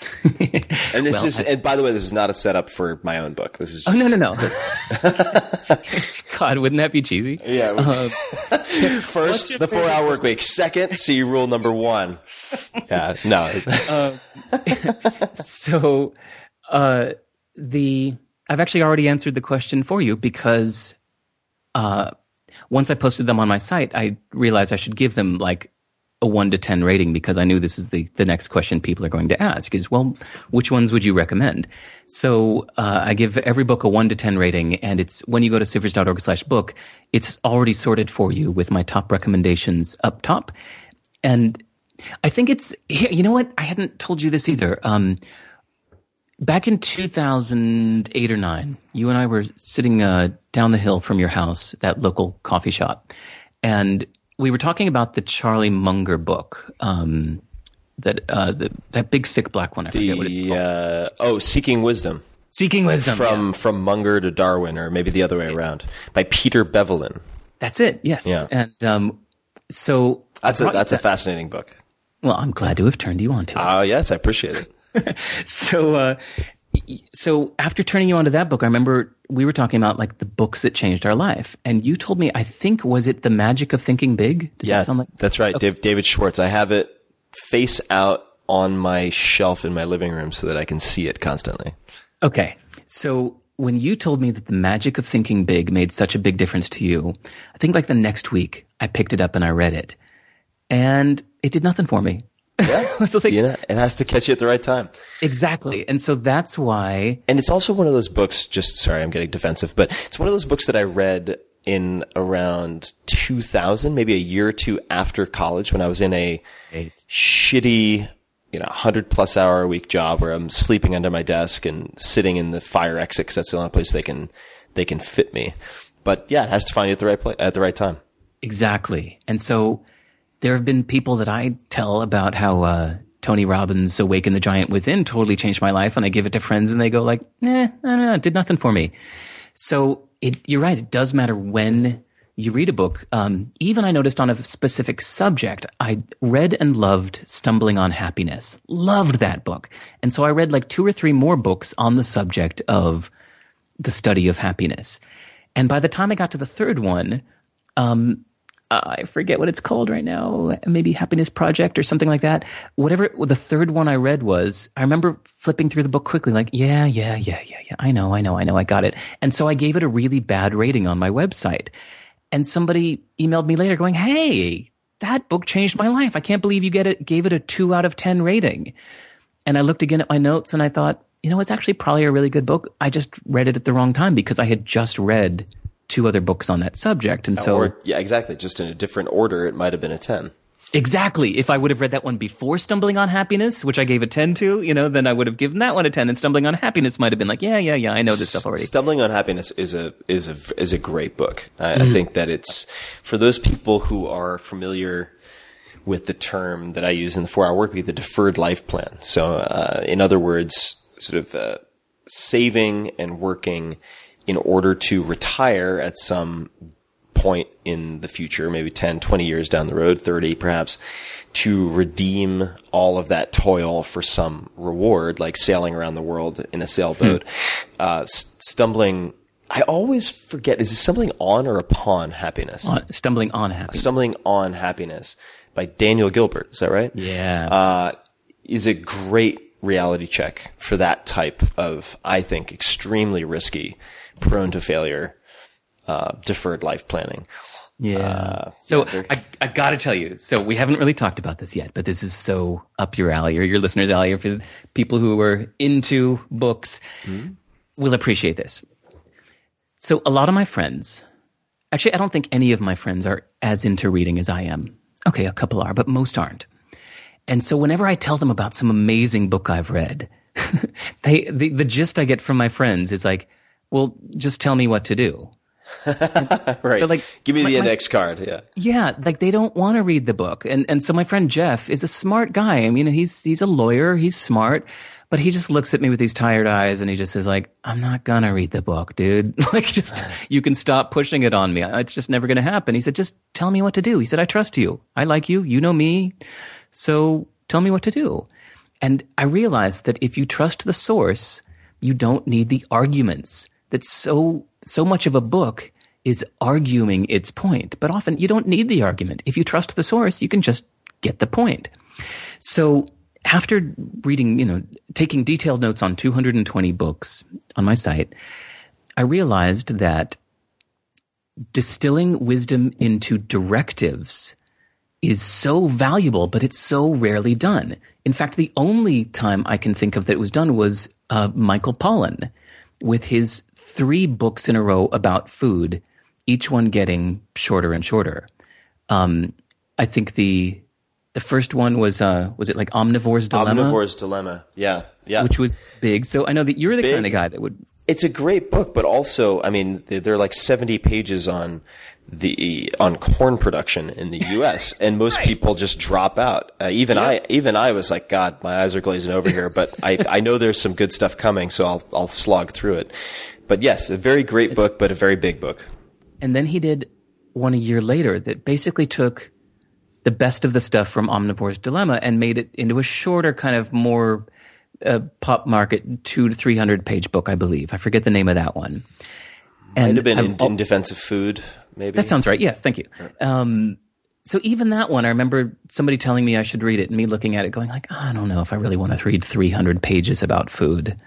and this
Well,
is,
I-
and by the way, this is not a setup for my own book. This is just, Oh
no no no! God, wouldn't that be cheesy?
Yeah.
Uh,
First, the four-hour work week. Second, see rule number one. Yeah, no.
so, uh, the I've actually already answered the question for you because uh, once I posted them on my site, I realized I should give them like a one to 10 rating because I knew this is the, the next question people are going to ask is, well, which ones would you recommend? So, uh, I give every book a one to 10 rating and it's when you go to sivers.org slash book, it's already sorted for you with my top recommendations up top. And I think it's, you know what? I hadn't told you this either. Um, back in 2008 or 9 you and i were sitting uh, down the hill from your house that local coffee shop and we were talking about the charlie munger book um, that uh, the, that big thick black one i forget what it's called
uh, oh, Seeking Wisdom.
seeking wisdom
From
yeah.
from Munger to Darwin, or maybe the other way around, by Peter Bevelin.
that's it yes
Yeah.
and um, so
That's a that's a
that-
fascinating book.
well i'm glad to have turned you on to it
Oh yes, I appreciate it.
so uh so after turning you onto that book i remember we were talking about like the books that changed our life and you told me i think was it the magic of thinking big Does
yeah,
that sound like
that's right. Dave, David Schwartz. I have it face out on my shelf in my living room so that I can see it constantly.
okay so when you told me that the magic of thinking big made such a big difference to you i think like the next week i picked it up and i read it and it did nothing for me
Yeah,
I was like,
you know, it has to catch you at the right time.
exactly and so that's why
And it's also one of those books, just sorry, I'm getting defensive, but it's one of those books that I read in around 2000, maybe a year or two after college when I was in a shitty, you know, 100 plus hour a week job where I'm sleeping under my desk and sitting in the fire exit because that's the only place they can, they can fit me. But yeah, it has to find you at the right place, at the right time.
Exactly. And so there have been people that I tell about how uh, Tony Robbins' Awaken the Giant Within totally changed my life. And I give it to friends and they go like, nah, no, no, it did nothing for me. So it, you're right. It does matter when you read a book. Um, even I noticed on a specific subject, I read and loved Stumbling on Happiness. Loved that book. And so I read like two or three more books on the subject of the study of happiness. And by the time I got to the third one, um, I forget what it's called right now. Maybe Happiness Project or something like that. Whatever the third one I read was, I remember flipping through the book quickly, like, yeah, yeah, yeah, yeah, yeah. I know, I know, I know, I got it. And so I gave it a really bad rating on my website. And somebody emailed me later going, hey, that book changed my life. I can't believe you get it, gave it a two out of 10 rating. And I looked again at my notes and I thought, you know, it's actually probably a really good book. I just read it at the wrong time because I had just read two other books on that subject. And so,
or, yeah, exactly. Just in a different order, it might have been a 10.
exactly, if I would have read that one before Stumbling on Happiness, which I gave a 10 to, you know, then I would have given that one a 10 and Stumbling on Happiness might have been like, yeah, yeah, yeah, I know this stuff already.
Stumbling on Happiness is a is a is a great book. I,
Mm-hmm.
I think that it's for those people who are familiar with the term that I use in the Four Hour Work Week, the deferred life plan. So, uh, in other words, sort of uh, saving and working in order to retire at some point in the future, maybe 10, 20 years down the road, 30 perhaps, to redeem all of that toil for some reward, like sailing around the world in a sailboat, uh, s- stumbling. I always forget, is it stumbling on or upon happiness?
On- Stumbling on Happiness.
Stumbling on happiness by Daniel Gilbert. Is that right?
yeah.
uh, is a great reality check for that type of, I think, extremely risky, prone to failure, uh, deferred life planning.
Yeah. so I, I got to tell you, so we haven't really talked about this yet, but this is so up your alley or your listeners' alley or for people who are into books will appreciate this. So a lot of my friends, actually, I don't think any of my friends are as into reading as I am. Okay, a couple are, but most aren't. And so whenever I tell them about some amazing book I've read, they, the, the gist I get from my friends is like, well, just tell me what to do.
Right.
So, like,
give me
my-
the
my-
index card. Yeah.
Yeah, like they don't want to read the book. And and so my friend Jeff is a smart guy. I mean, he's he's a lawyer, he's smart, but he just looks at me with these tired eyes and he just says like, "I'm not going to read the book, dude. like just you can stop pushing it on me. It's just never going to happen." He said, "Just tell me what to do." He said, "I trust you. I like you. You know me. So tell me what to do." And I realized that if you trust the source, you don't need the arguments. That so so much of a book is arguing its point, but often you don't need the argument. If you trust the source, you can just get the point. So after reading, you know, taking detailed notes on 220 books on my site, I realized that distilling wisdom into directives is so valuable, but it's so rarely done. In fact, the only time I can think of that it was done was uh, Michael Pollan with his three books in a row about food, each one getting shorter and shorter. Um, I think the the first one was uh, was it like Omnivore's Dilemma,
Omnivore's Dilemma. Yeah, yeah.
which was big. So I know that you're the
Big.
kind of guy that would.
It's a great book, but also, I mean, there are like 70 pages on the on corn production in the U.S. and most people just drop out. Uh, even I, even I was like, God, my eyes are glazing over here. But I, I know there's some good stuff coming, so I'll I'll slog through it. But yes, a very great book, but a very big book.
And then he did one a year later that basically took the best of the stuff from Omnivore's Dilemma and made it into a shorter, kind of more uh, pop market, two to three hundred page book, I believe. I forget the name of that one.
Might have been in, in defense of food, maybe.
That sounds right. Yes, thank you. Um, so even that one, I remember somebody telling me I should read it, and me looking at it, going like, "Oh, I don't know if I really want to read 300 pages about food.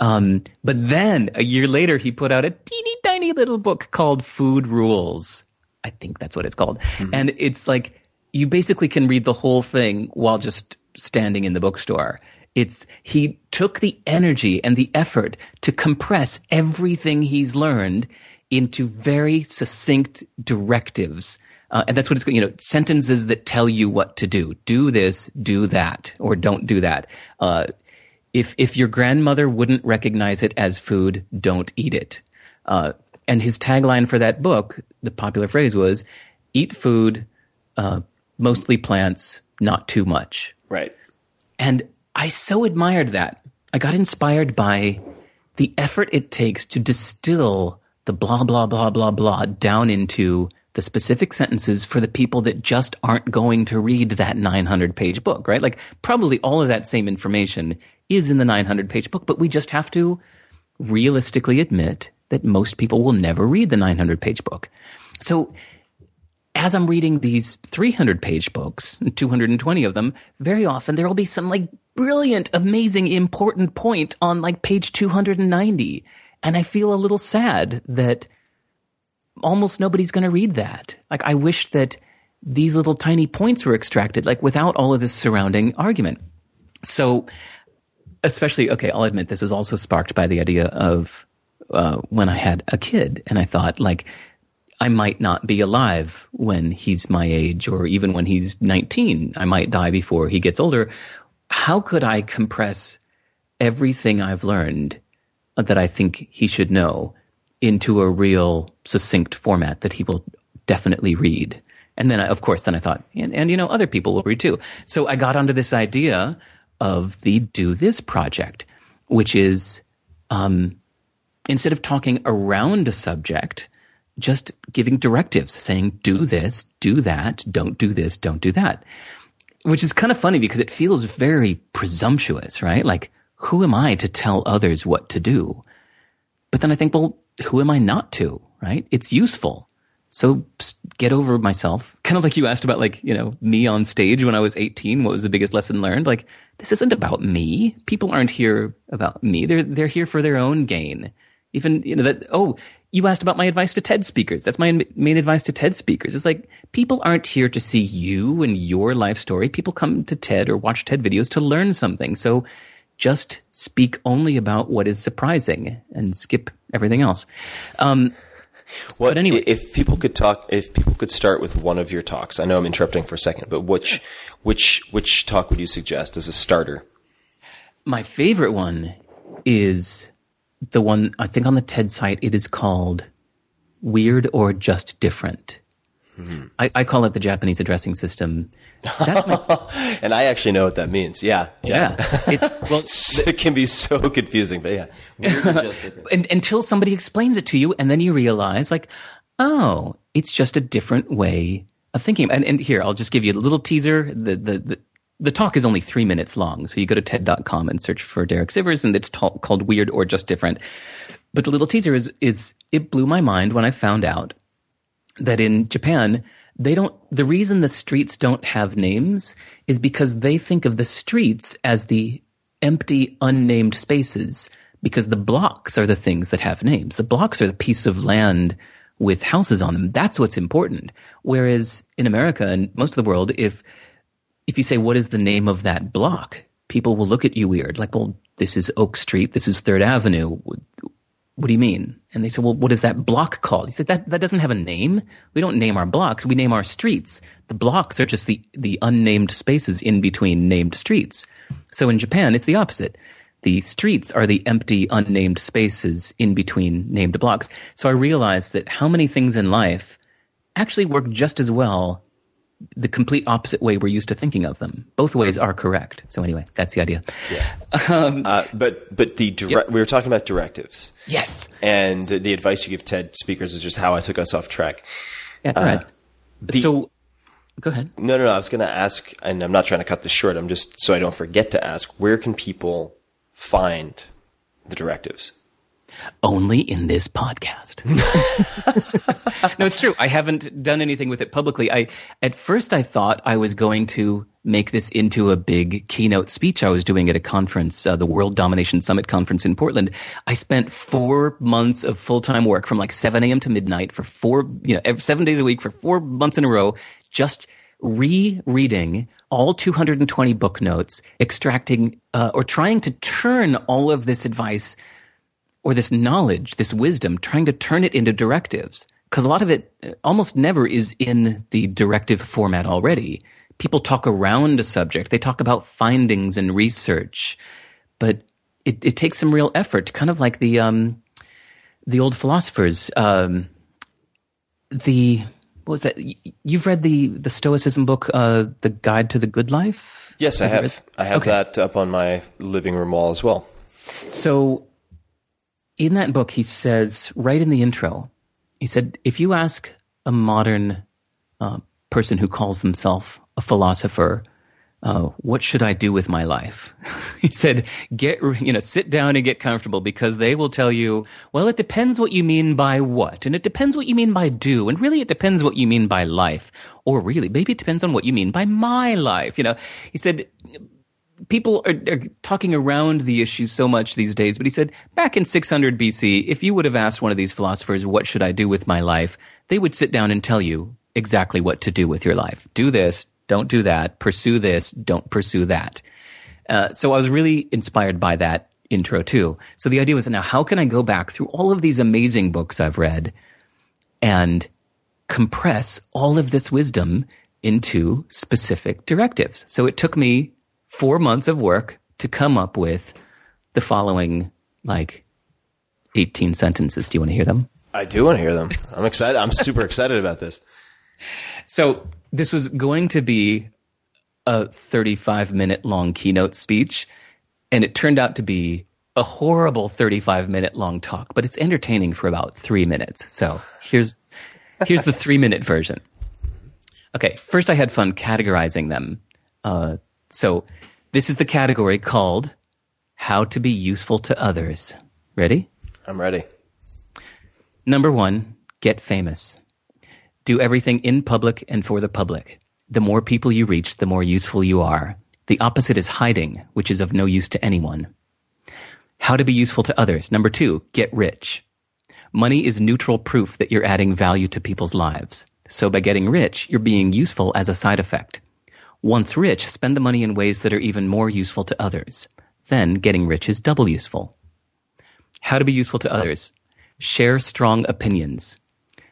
Um, but then a year later, he put out a teeny tiny little book called Food Rules. I think that's what it's called, and it's like you basically can read the whole thing while just standing in the bookstore. It's he took the energy and the effort to compress everything he's learned into very succinct directives. Uh, and that's what it's, you know, sentences that tell you what to do. Do this, do that, or don't do that. Uh, if, if your grandmother wouldn't recognize it as food, don't eat it. Uh, and his tagline for that book, the popular phrase was, eat food, uh, mostly plants, not too much.
right.
And I so admired that. I got inspired by the effort it takes to distill the blah, blah, blah, blah, blah down into the specific sentences for the people that just aren't going to read that 900 page book, right? Like probably all of that same information is in the 900 page book, but we just have to realistically admit that most people will never read the 900 page book. So as I'm reading these 300 page books, 220 of them, very often there will be some like brilliant, amazing, important point on like page 290. And I feel a little sad that almost nobody's going to read that. Like, I wish that these little tiny points were extracted, like without all of this surrounding argument. So, especially, okay, I'll admit this was also sparked by the idea of uh, when I had a kid, and I thought, like, I might not be alive when he's my age, or even when he's 19. I might die before he gets older. How could I compress everything I've learned that I think he should know into a real succinct format that he will definitely read? And then, I, of course, then I thought, and, and you know, other people will read too. So I got onto this idea of the Do This project, which is um, instead of talking around a subject, just giving directives, saying, do this, do that, don't do this, don't do that. Which is kind of funny because it feels very presumptuous, right? Like, who am I to tell others what to do? But then I think, well, who am I not to, right? It's useful. So get over myself. Kind of like you asked about like, you know, me on stage when I was 18, what was the biggest lesson learned? Like, this isn't about me. People aren't here about me. They're, they're here for their own gain. Even, you know, that, oh, you asked about my advice to TED speakers. That's my main advice to TED speakers. It's like, people aren't here to see you and your life story. People come to TED or watch TED videos to learn something. So just speak only about what is surprising and skip everything else. Um,
What,
But anyway-
if people could talk, if people could start with one of your talks, I know I'm interrupting for a second, but which, which, which talk would you suggest as a starter?
My favorite one is the one I think on the TED site. It is called "Weird or Just Different." Mm-hmm. I, I call it the Japanese addressing system. That's my
And I actually know what that means. Yeah.
yeah. It's well,
it can be so confusing, but yeah. And
and, until somebody explains it to you, and then you realize, like, oh, it's just a different way of thinking. And, and here, I'll just give you a little teaser. The, the, the, the talk is only three minutes long. So you go to TED.com and search for Derek Sivers, and it's called Weird or Just Different. But the little teaser is, is it blew my mind when I found out that in Japan, they don't, the reason the streets don't have names is because they think of the streets as the empty, unnamed spaces because the blocks are the things that have names. The blocks are the piece of land with houses on them. That's what's important. Whereas in America and most of the world, if if you say what is the name of that block, people will look at you weird, like, well, this is Oak Street, this is Third Avenue. What do you mean? And they said, well, what is that block called? He said, that, that doesn't have a name. We don't name our blocks. We name our streets. The blocks are just the, the unnamed spaces in between named streets. So in Japan, it's the opposite. The streets are the empty, unnamed spaces in between named blocks. So I realized that how many things in life actually work just as well the complete opposite way we're used to thinking of them. Both ways are correct. So anyway, that's the idea.
Um, uh, but but the dire-
Yep.
we were talking about directives,
Yes.
and the, the advice you give TED speakers is just how I took us off track.
Yeah, that's right.
the-
so go ahead.
No, no, no. I was going to ask, and I'm not trying to cut this short. I'm just so I don't forget to ask. Where can people find the directives?
Only in this podcast. no, it's true. I haven't done anything with it publicly. I at first I thought I was going to make this into a big keynote speech I was doing at a conference, uh, the World Domination Summit conference in Portland. I spent four months of full time work from like 7 a.m. to midnight for four, you know, seven days a week for four months in a row, just rereading all 220 book notes, extracting uh, or trying to turn all of this advice or this knowledge, this wisdom, trying to turn it into directives. Because a lot of it uh, almost never is in the directive format already. People talk around a subject, they talk about findings and research, but it, it takes some real effort, kind of like the um, the old philosophers. Um, the what was that? You've read the the Stoicism book, uh, The Guide to the Good Life.
Yes, I
you read-
have. I have
Okay.
that up on my living room wall as well.
So, in that book, he says, right in the intro, he said, if you ask a modern uh, person who calls themselves a philosopher, uh, what should I do with my life? he said, get, you know, sit down and get comfortable because they will tell you, well, it depends what you mean by what. And it depends what you mean by do. And really, it depends what you mean by life. Or really, maybe it depends on what you mean by my life. You know, he said, people are, are talking around the issue so much these days, but he said back in 600 BC, if you would have asked one of these philosophers, what should I do with my life? They would sit down and tell you exactly what to do with your life. Do this, don't do that, pursue this, don't pursue that. Uh, so I was really inspired by that intro too. So the idea was now how can I go back through all of these amazing books I've read and compress all of this wisdom into specific directives. So it took me four months of work to come up with the following like 18 sentences. Do you want to hear them?
I do want to hear them. I'm excited. I'm super excited about this.
So this was going to be a 35 minute long keynote speech, and it turned out to be a horrible 35 minute long talk, but it's entertaining for about three minutes. So here's, here's the three minute version. Okay. First, I had fun categorizing them. Uh, so this is the category called how to be useful to others. Ready?
I'm ready.
Number one, get famous. Do everything in public and for the public. The more people you reach, the more useful you are. The opposite is hiding, which is of no use to anyone. How to be useful to others. Number two, get rich. Money is neutral proof that you're adding value to people's lives. So by getting rich, you're being useful as a side effect. Once rich, spend the money in ways that are even more useful to others. Then getting rich is double useful. How to be useful to others. Share strong opinions.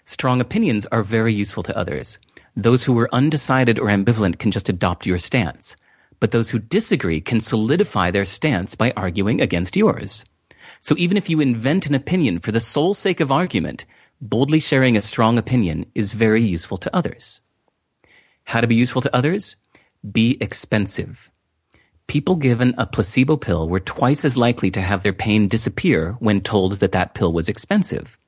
Strong opinions are very useful to others. Those who are undecided or ambivalent can just adopt your stance. But those who disagree can solidify their stance by arguing against yours. So even if you invent an opinion for the sole sake of argument, boldly sharing a strong opinion is very useful to others. How to be useful to others? Be expensive. People given a placebo pill were twice as likely to have their pain disappear when told that that pill was expensive.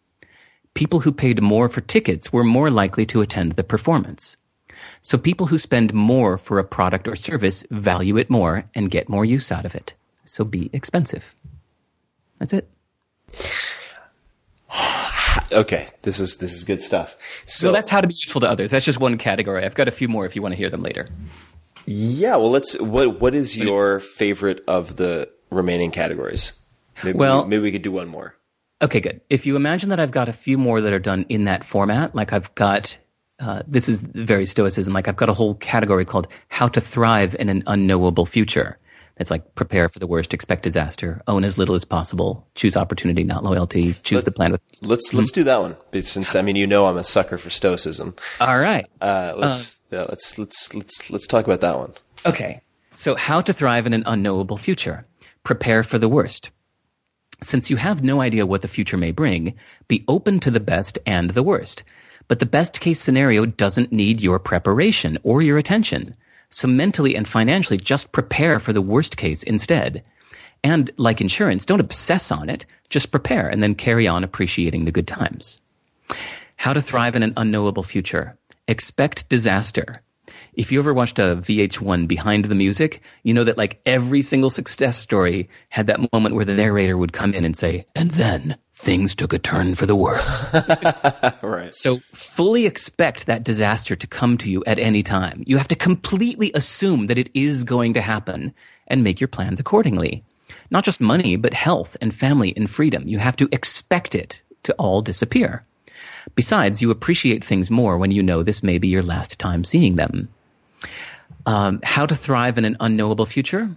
People who paid more for tickets were more likely to attend the performance. So people who spend more for a product or service value it more and get more use out of it. So be expensive. That's it.
Okay, this is this is good stuff. So
So that's how to be useful to others. That's just one category. I've got a few more if you want to hear them later.
Yeah, well, let's. What what is your favorite of the remaining categories? Maybe
Well-
maybe we could do one more.
Okay, good. If you imagine that I've got a few more that are done in that format, like I've got, uh, this is very stoicism, like I've got a whole category called how to thrive in an unknowable future. It's like prepare for the worst, expect disaster, own as little as possible, choose opportunity, not loyalty, choose the plan with.
Let's let's do that one. Since I mean, you know, I'm a sucker for stoicism.
All right.
Uh, let's yeah, let's let's let's let's talk about that one.
Okay. So, how to thrive in an unknowable future. Prepare for the worst. Since you have no idea what the future may bring, be open to the best and the worst. But the best case scenario doesn't need your preparation or your attention. So mentally and financially, just prepare for the worst case instead. And like insurance, don't obsess on it. Just prepare and then carry on appreciating the good times. How to thrive in an unknowable future. Expect disaster. If you ever watched uh, a VH1 Behind the Music, you know that like every single success story had that moment where the narrator would come in and say, and then things took a turn for the worse.
right.
So fully expect that disaster to come to you at any time. You have to completely assume that it is going to happen and make your plans accordingly. Not just money, but health and family and freedom. You have to expect it to all disappear. Besides, you appreciate things more when you know this may be your last time seeing them. Um, how to thrive in an unknowable future?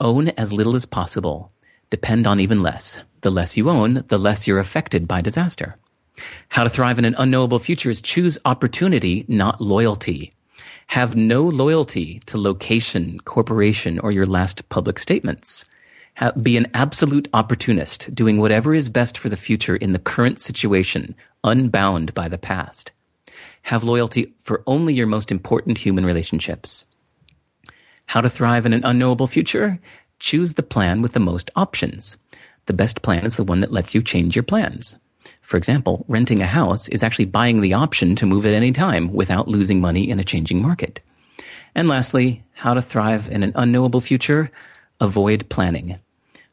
Own as little as possible. Depend on even less. The less you own, the less you're affected by disaster. How to thrive in an unknowable future is choose opportunity, not loyalty. Have no loyalty to location, corporation, or your last public statements. be an absolute opportunist, doing whatever is best for the future in the current situation, unbound by the past. Have loyalty for only your most important human relationships. How to thrive in an unknowable future? Choose the plan with the most options. The best plan is the one that lets you change your plans. For example, renting a house is actually buying the option to move at any time without losing money in a changing market. And lastly, how to thrive in an unknowable future? Avoid planning.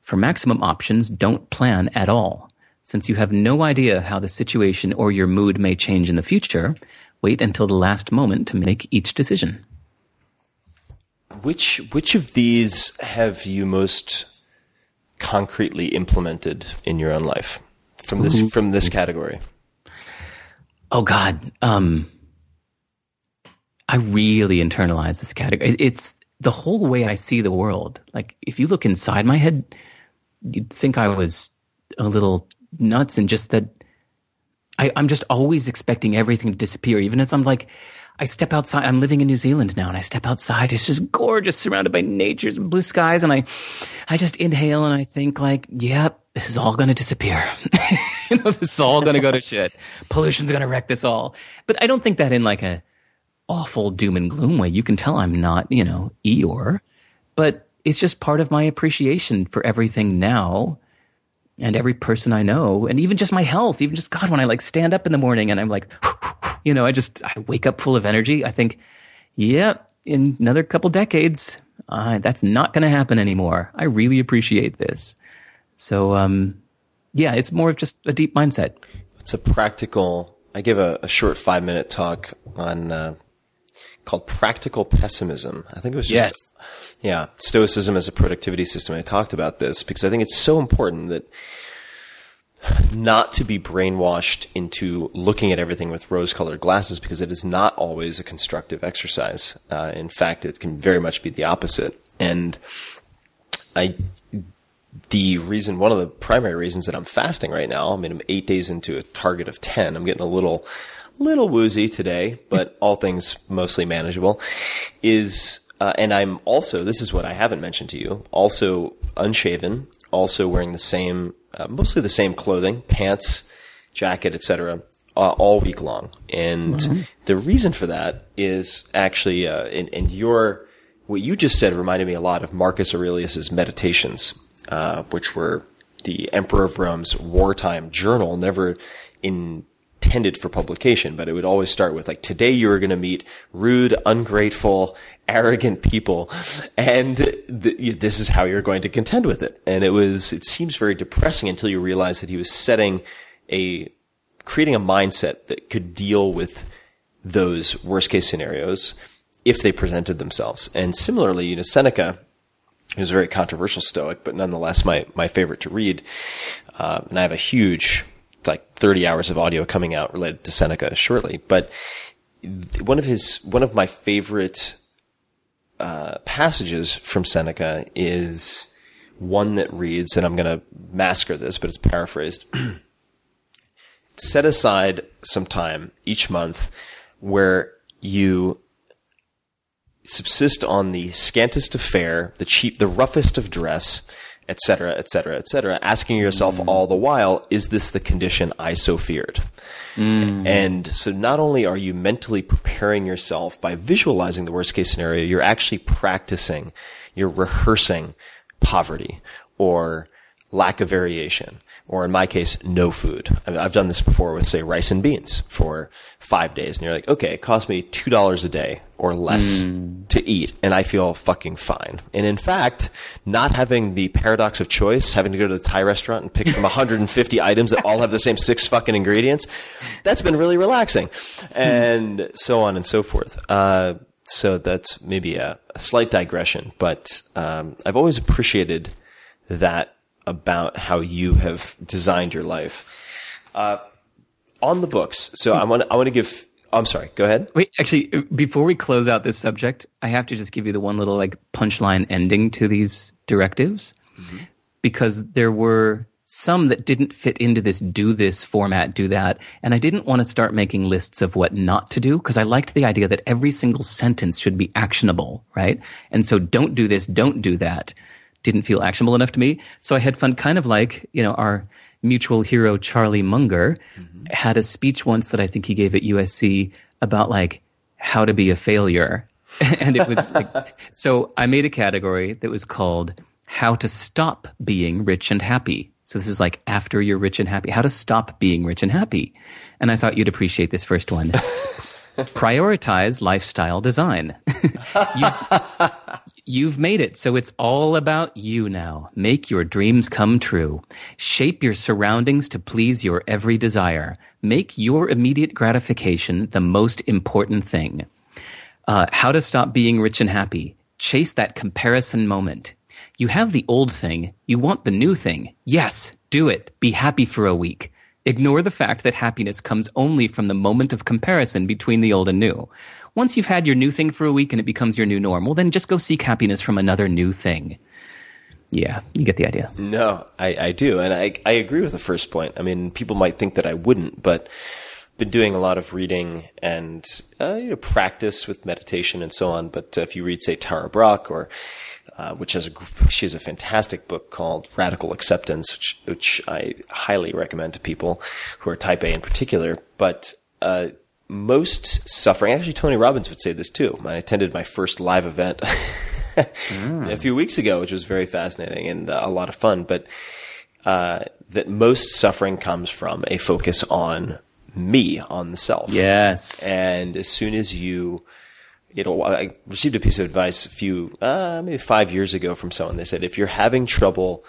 For maximum options, don't plan at all. Since you have no idea how the situation or your mood may change in the future, wait until the last moment to make each decision.
Which which of these have you most concretely implemented in your own life from this
Ooh.
from this category?
Oh God, um, I really internalize this category. It's the whole way I see the world. Like if you look inside my head, you'd think I was a little nuts and just that I, I'm just always expecting everything to disappear, even as I'm like, I step outside. I'm living in New Zealand now, and I step outside. It's just gorgeous, surrounded by nature's blue skies, and I, I just inhale and I think like, yep, this is all going to disappear. you know, this is all going to go to shit. Pollution's going to wreck this all. But I don't think that in like a awful doom and gloom way. You can tell I'm not, you know, Eeyore, but it's just part of my appreciation for everything now and every person I know, and even just my health, even just God, when I like stand up in the morning and I'm like, you know, I just I wake up full of energy. I think, yeah, in another couple decades, uh, that's not going to happen anymore. I really appreciate this. So, um, yeah, it's more of just a deep mindset.
It's a practical. I give a, a short five minute talk on uh, called practical pessimism. I think it was just,
yes,
yeah, stoicism as a productivity system. I talked about this because I think it's so important that not to be brainwashed into looking at everything with rose colored glasses because it is not always a constructive exercise. Uh, in fact, it can very much be the opposite. And I, the reason, one of the primary reasons that I'm fasting right now, I mean, I'm eight days into a target of 10. I'm getting a little, little woozy today, but all things mostly manageable is, uh, and I'm also, this is what I haven't mentioned to you, also unshaven, also wearing the same uh, mostly the same clothing, pants, jacket, etc., uh, all week long. And mm-hmm. the reason for that is actually, uh, and, and your what you just said reminded me a lot of Marcus Aurelius's Meditations, uh, which were the Emperor of Rome's wartime journal, never intended for publication, but it would always start with like, today you are going to meet rude, ungrateful, arrogant people. And th- this is how you're going to contend with it. And it was, it seems very depressing until you realize that he was setting a, creating a mindset that could deal with those worst case scenarios if they presented themselves. And similarly, you know, Seneca, who's a very controversial Stoic, but nonetheless my, my favorite to read, uh, and I have a huge, like 30 hours of audio coming out related to Seneca shortly. But one of his, one of my favorite uh, passages from Seneca is one that reads, and I'm going to massacre this, but it's paraphrased. Set aside some time each month where you subsist on the scantest of fare, the cheap, the roughest of dress, etc., etc., etc., asking yourself mm. all the while, is this the condition I so feared? Mm. And so not only are you mentally preparing yourself by visualizing the worst case scenario, you're actually practicing, you're rehearsing poverty or lack of variation. Or in my case, no food. I've done this before with, say, rice and beans for five days. And you're like, okay, it cost me $2 a day or less to eat. And I feel fucking fine. And in fact, not having the paradox of choice, having to go to the Thai restaurant and pick from 150 items that all have the same six fucking ingredients, that's been really relaxing. And so on and so forth. Uh, so that's maybe a, a slight digression, but um, I've always appreciated that about how you have designed your life. Uh, on the books, so I want I want to give. I'm sorry. Go ahead.
Wait, actually, before we close out this subject, I have to just give you the one little like punchline ending to these directives because there were some that didn't fit into this do this format, do that. And I didn't want to start making lists of what not to do because I liked the idea that every single sentence should be actionable, right? And so don't do this, don't do that didn't feel actionable enough to me. So I had fun, kind of like, you know, our mutual hero, Charlie Munger, mm-hmm. had a speech once that I think he gave at USC about like how to be a failure. and it was like, so I made a category that was called how to stop being rich and happy. So this is like after you're rich and happy, how to stop being rich and happy. And I thought you'd appreciate this first one. Prioritize lifestyle design. you've, you've made it. So it's all about you now. Make your dreams come true. Shape your surroundings to please your every desire. Make your immediate gratification the most important thing. Uh, how to stop being rich and happy. Chase that comparison moment. You have the old thing. You want the new thing. Yes, do it. Be happy for a week. Ignore the fact that happiness comes only from the moment of comparison between the old and new. Once you've had your new thing for a week and it becomes your new normal, then just go seek happiness from another new thing. Yeah, you get the idea.
No, I, I do. And I, I agree with the first point. I mean, people might think that I wouldn't, but been doing a lot of reading and uh, you know, practice with meditation and so on. But uh, if you read, say, Tara Brach or uh, which has a she has a fantastic book called Radical Acceptance, which, which I highly recommend to people who are Type A in particular. But uh, most suffering, actually, Tony Robbins would say this too. I attended my first live event a few weeks ago, which was very fascinating and uh, a lot of fun. But uh, that most suffering comes from a focus on me, on the self.
Yes.
And as soon as you you know, I received a piece of advice a few, uh, maybe five years ago from someone. They said, if you're having trouble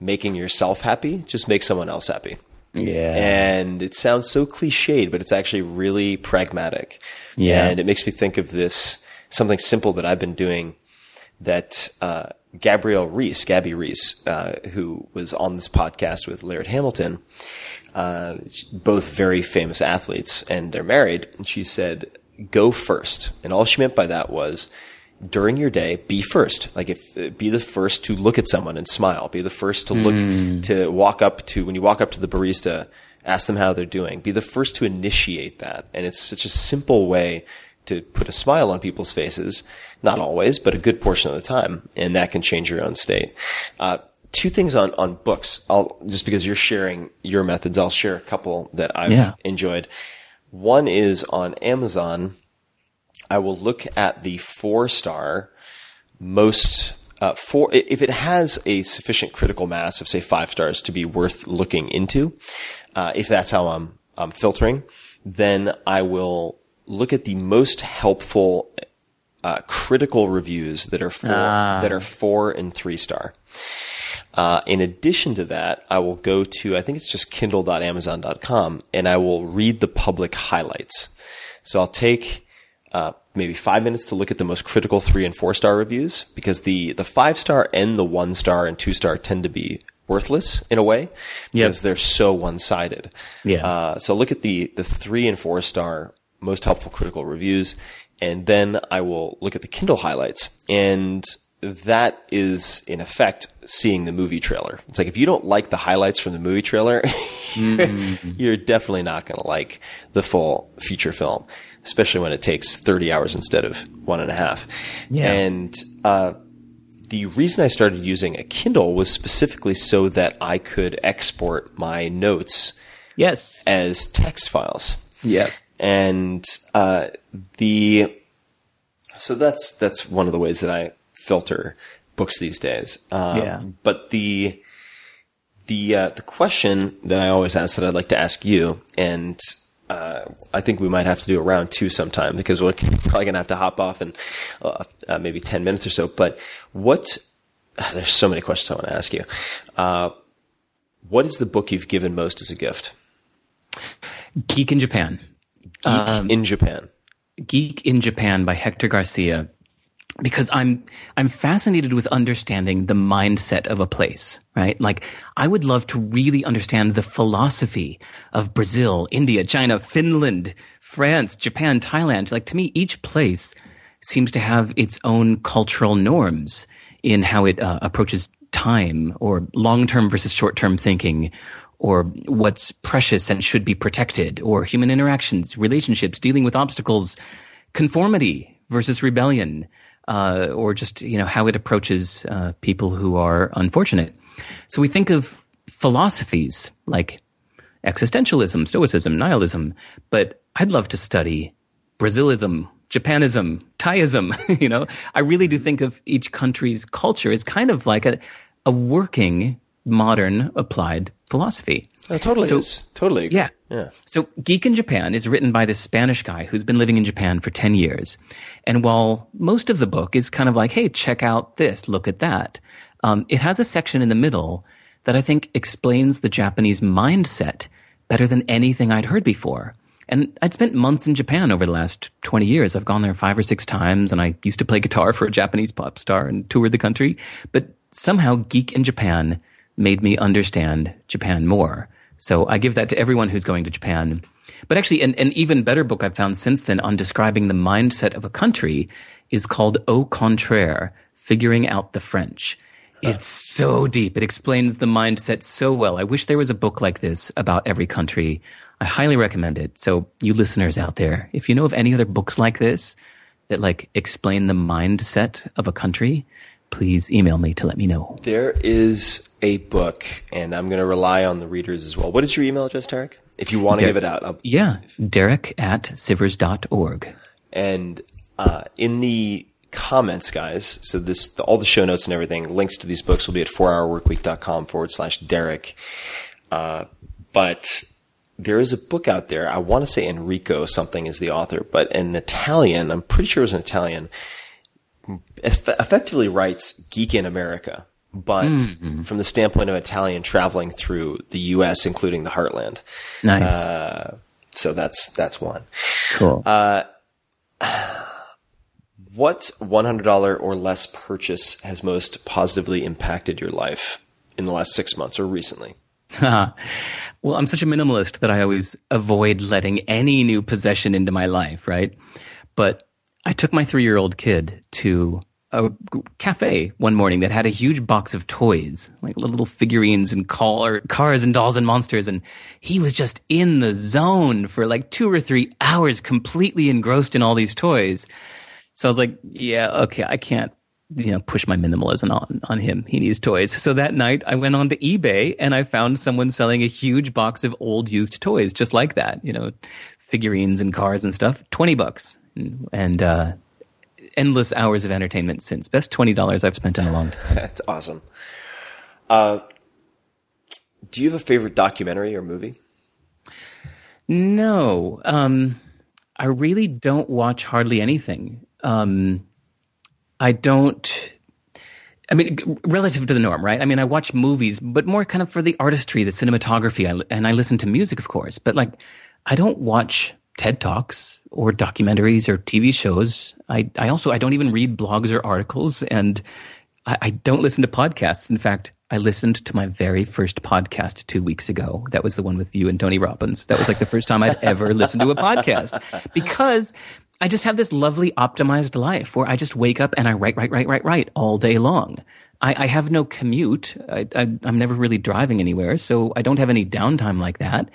making yourself happy, just make someone else happy.
Yeah.
And it sounds so cliched, but it's actually really pragmatic.
Yeah.
And it makes me think of this, something simple that I've been doing that, uh, Gabrielle Reece, Gabby Reece, uh, who was on this podcast with Laird Hamilton, uh, both very famous athletes and they're married. And she said, go first. And all she meant by that was during your day, be first. Like if, be the first to look at someone and smile. Be the first to look, to walk up to, when you walk up to the barista, ask them how they're doing. Be the first to initiate that. And it's such a simple way to put a smile on people's faces. Not always, but a good portion of the time. And that can change your own state. Uh, two things on, on books. I'll, just because you're sharing your methods, I'll share a couple that I've
Yeah.
enjoyed. One is on Amazon. I will look at the four star most uh, four if it has a sufficient critical mass of say five stars to be worth looking into. Uh, if that's how I'm I'm filtering, then I will look at the most helpful uh, critical reviews that are four that are four and three star. Uh, in addition to that, I will go to, I think it's just kindle.amazon.com and I will read the public highlights. So I'll take, uh, maybe five minutes to look at the most critical three and four star reviews because the, the five star and the one star and two star tend to be worthless in a way because they're so one sided.
Yeah.
Uh, so look at the the three and four star most helpful critical reviews, and then I will look at the Kindle highlights, and that is in effect seeing the movie trailer. It's like if you don't like the highlights from the movie trailer, you're definitely not going to like the full feature film, especially when it takes 30 hours instead of one and a half.
Yeah.
And, uh, the reason I started using a Kindle was specifically so that I could export my notes
Yes.
as text files
yeah.
and uh, the so that's that's one of the ways that I filter books these days. Um,
Yeah.
But the the uh, the question that I always ask that I'd like to ask you, and uh, I think we might have to do a round two sometime because we're probably gonna have to hop off in uh, uh, maybe ten minutes or so. But what? There's so many questions I want to ask you. Uh, what is the book you've given most as a gift?
Geek in Japan.
Geek in Japan.
Geek in Japan by Hector Garcia because I'm I'm fascinated with understanding the mindset of a place, right? Like I would love to really understand the philosophy of Brazil, India, China, Finland, France, Japan, Thailand. Like to me each place seems to have its own cultural norms in how it uh, approaches time or long-term versus short-term thinking or what's precious and should be protected, or human interactions, relationships, dealing with obstacles, conformity versus rebellion, uh, or just you know how it approaches uh, people who are unfortunate. So we think of philosophies like existentialism, stoicism, nihilism, but I'd love to study Brazilism, Japanism, Thaiism. you know, I really do think of each country's culture as kind of like a, a working modern applied philosophy.
Oh, totally
So-
is. Totally.
Yeah.
Yeah.
So Geek in Japan is written by this Spanish guy who's been living in Japan for 10 years. And while most of the book is kind of like, hey, check out this, look at that, um, it has a section in the middle that I think explains the Japanese mindset better than anything I'd heard before. And I'd spent months in Japan over the last 20 years. I've gone there five or six times and I used to play guitar for a Japanese pop star and toured the country. But somehow Geek in Japan made me understand Japan more. So I give that to everyone who's going to Japan. But actually, an, an even better book I've found since then on describing the mindset of a country is called Au Contraire, Figuring Out the French. It's so deep. It explains the mindset so well. I wish there was a book like this about every country. I highly recommend it. So you listeners out there, if you know of any other books like this that like explain the mindset of a country, please email me to let me know.
There is a book, and I'm going to rely on the readers as well. What is your email address, Derek? If you want to
Der-
give it out, I'll,
Yeah, Derek at sivers.org.
and uh, in the comments, guys. So this, the, all the show notes and everything, links to these books will be at 4hourworkweek.com forward slash Derek. Uh, but there is a book out there. I want to say Enrico something is the author, but an Italian, I'm pretty sure it was an Italian, effectively writes Geek in America, but from the standpoint of Italian traveling through the U.S., including the heartland.
Nice.
Uh, so that's, that's one.
cool.
What $100 or less purchase has most positively impacted your life in the last six months or recently?
well, I'm such a minimalist that I always avoid letting any new possession into my life, right? But I took my three year old kid to a cafe one morning that had a huge box of toys, like little figurines and car, cars and dolls and monsters. And he was just in the zone for like two or three hours, completely engrossed in all these toys. So I was like, yeah, okay, I can't, you know, push my minimalism on, on him. He needs toys. So that night I went on to eBay and I found someone selling a huge box of old used toys, just like that, you know, figurines and cars and stuff, 20 bucks. And, uh, endless hours of entertainment since. Best $20 I've spent in a long time.
That's awesome. Uh, do you have a favorite documentary or movie?
No, um, I really don't watch hardly anything. Um, I don't. I mean, relative to the norm, right? I mean, I watch movies, but more kind of for the artistry, the cinematography, I, and I listen to music, of course. But like, I don't watch TED talks or documentaries or TV shows. I, I also I don't even read blogs or articles, and I, I don't listen to podcasts. In fact, I listened to my very first podcast two weeks ago. That was the one with you and Tony Robbins. That was like the first time I'd ever listened to a podcast because I just have this lovely optimized life where I just wake up and I write, write, write, write, write all day long. I, I have no commute. I, I, I'm never really driving anywhere, so I don't have any downtime like that.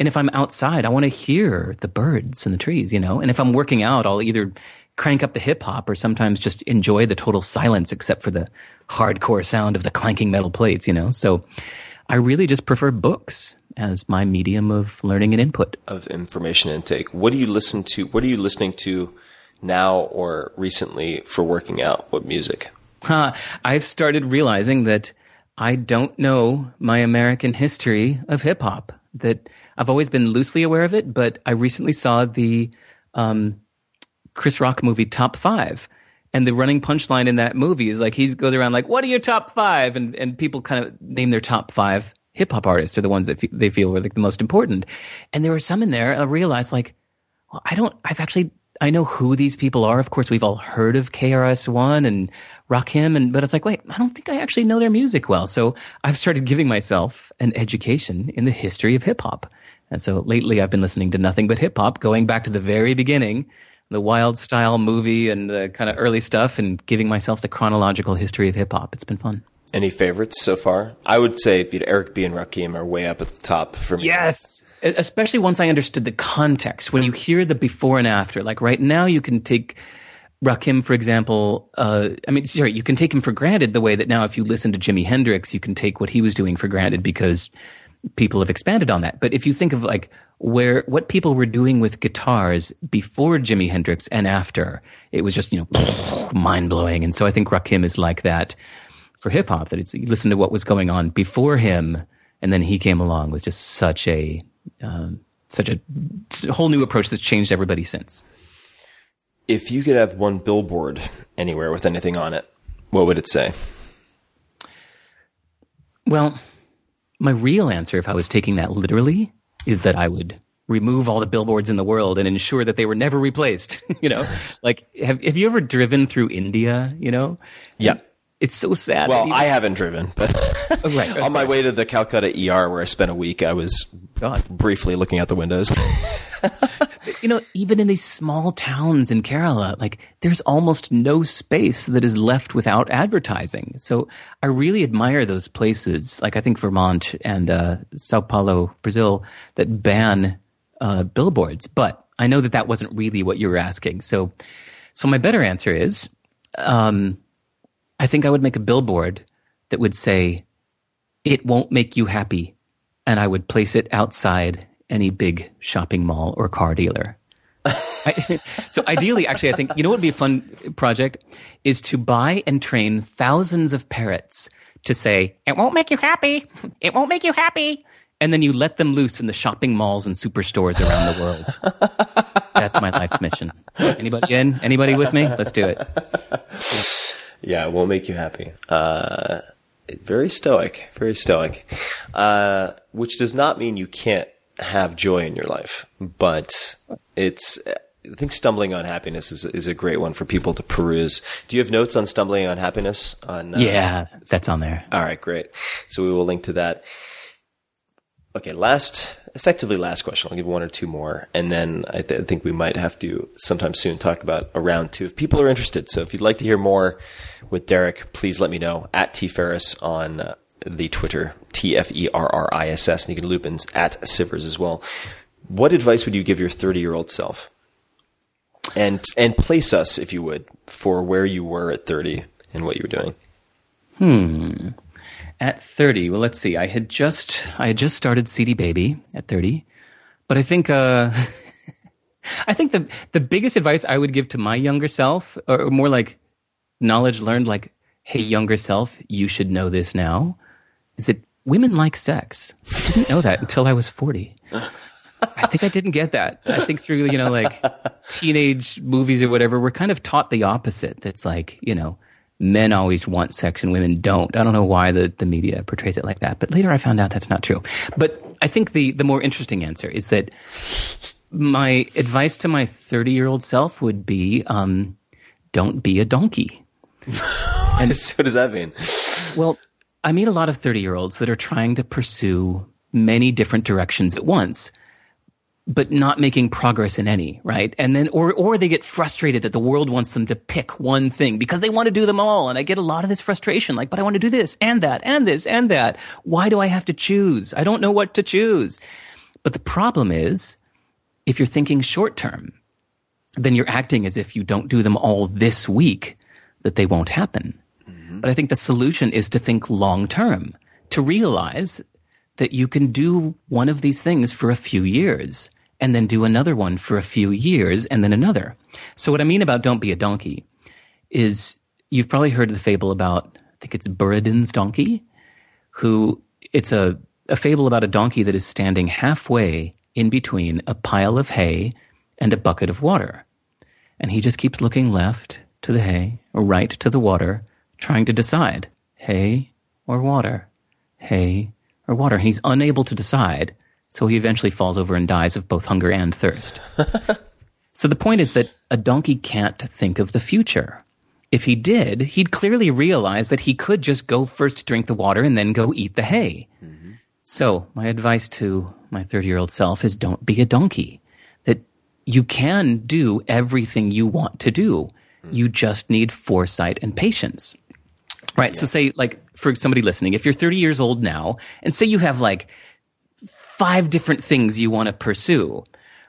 And if I'm outside, I want to hear the birds and the trees, you know? And if I'm working out, I'll either crank up the hip hop or sometimes just enjoy the total silence except for the hardcore sound of the clanking metal plates, you know? So I really just prefer books as my medium of learning and input.
Of information intake. What do you listen to? What are you listening to now or recently for working out? What music?
Huh. I've started realizing that I don't know my American history of hip hop. That I've always been loosely aware of it, but I recently saw the um, Chris Rock movie Top Five. And the running punchline in that movie is like he goes around like, "What are your top five? And and people kind of name their top five hip hop artists are the ones that they feel were like the most important. And there were some in there. I realized like, well, I don't. I've actually I know who these people are. Of course, we've all heard of KRS One and Rakim, and but it's like, wait, I don't think I actually know their music well. So I've started giving myself an education in the history of hip hop. And so lately, I've been listening to nothing but hip hop, going back to the very beginning, the Wild Style movie and the kind of early stuff, and giving myself the chronological history of hip hop. It's been fun.
Any favorites so far? I would say Eric B and Rakim are way up at the top for me.
Yes. Especially once I understood the context. When you hear the before and after, like right now, you can take Rakim, for example. Uh, I mean, sorry, you can take him for granted the way that now, if you listen to Jimi Hendrix, you can take what he was doing for granted because people have expanded on that. But if you think of like where what people were doing with guitars before Jimi Hendrix and after, it was just you know mind blowing. And so I think Rakim is like that for hip hop. That it's you listen to what was going on before him, and then he came along with just such a um, such a whole new approach that's changed everybody since.
If you could have one billboard anywhere with anything on it, what would it say?
Well, my real answer, if I was taking that literally, is that I would remove all the billboards in the world and ensure that they were never replaced. you know, like have have you ever driven through India? You know,
yeah.
It's so sad.
Well, I haven't driven, but
right,
on my way to the Calcutta ER where I spent a week, I was
God.
briefly looking out the windows.
you know, even in these small towns in Kerala, like there's almost no space that is left without advertising. So I really admire those places, like I think Vermont and uh, Sao Paulo, Brazil, that ban uh, billboards. But I know that that wasn't really what you were asking. So, so my better answer is, um, I think I would make a billboard that would say, "It won't make you happy," and I would place it outside any big shopping mall or car dealer. I, so ideally, actually, I think you know what would be a fun project is to buy and train thousands of parrots to say, "It won't make you happy. It won't make you happy." And then you let them loose in the shopping malls and superstores around the world. That's my life mission. Anybody in? Anybody with me? Let's do it.
Yeah, it won't make you happy. Uh, very stoic, very stoic. Uh, which does not mean you can't have joy in your life, but it's. I think stumbling on happiness is is a great one for people to peruse. Do you have notes on stumbling on happiness? On uh,
yeah, that's on there.
All right, great. So we will link to that. Okay, last, effectively last question. I'll give one or two more, and then I, th- I, think we might have to sometime soon talk about a round two if people are interested. So if you'd like to hear more with Derek, please let me know at T Ferriss on uh, the Twitter T F E R R I S S, and you can loop in at Sivers as well. What advice would you give your 30 year old self? And and place us, if you would, for where you were at 30 and what you were doing.
Hmm. At 30, well, let's see. I had just I had just started CD Baby at 30, but I think uh, I think the the biggest advice I would give to my younger self, or more like knowledge learned, like, hey, younger self, you should know this now, is that women like sex. I didn't know that until I was 40. I think I didn't get that. I think through, you know, like teenage movies or whatever, we're kind of taught the opposite. That's like, you know, men always want sex and women don't. I don't know why the, the media portrays it like that, but later I found out that's not true. But I think the, the more interesting answer is that my advice to my 30 year old self would be, um, don't be a donkey.
and what does that mean?
Well, I meet a lot of 30 year olds that are trying to pursue many different directions at once, but not making progress in any, right? And then, or, or they get frustrated that the world wants them to pick one thing because they want to do them all. And I get a lot of this frustration, like, but I want to do this and that and this and that. Why do I have to choose? I don't know what to choose. But the problem is, if you're thinking short term, then you're acting as if you don't do them all this week, that they won't happen. Mm-hmm. But I think the solution is to think long term, to realize that you can do one of these things for a few years and then do another one for a few years and then another. So what I mean about don't be a donkey is you've probably heard the fable about, I think it's Buridan's donkey, who it's a, a fable about a donkey that is standing halfway in between a pile of hay and a bucket of water. And he just keeps looking left to the hay or right to the water, trying to decide hay or water, hay or water. And he's unable to decide, so he eventually falls over and dies of both hunger and thirst. so the point is that a donkey can't think of the future. If he did, he'd clearly realize that he could just go first drink the water and then go eat the hay. Mm-hmm. So my advice to my 30 year old self is don't be a donkey. That you can do everything you want to do. Mm. You just need foresight and patience. Right. So say like for somebody listening, if you're 30 years old now and say you have like five different things you want to pursue,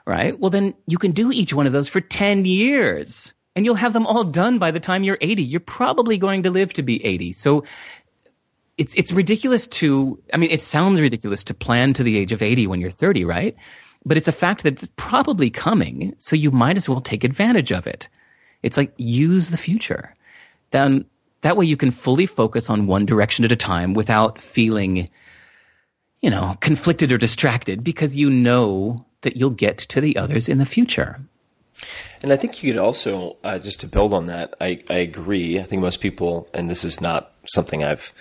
right? Well, then you can do each one of those for 10 years and you'll have them all done by the time you're 80. You're probably going to live to be 80. So it's, it's ridiculous to, I mean, it sounds ridiculous to plan to the age of 80 when you're 30, right? But it's a fact that it's probably coming. So you might as well take advantage of it. It's like use the future. Then that way you can fully focus on one direction at a time without feeling, you know, conflicted or distracted because you know that you'll get to the others in the future.
And I think you could also, uh, just to build on that, I, I agree. I think most people, and this is not something I've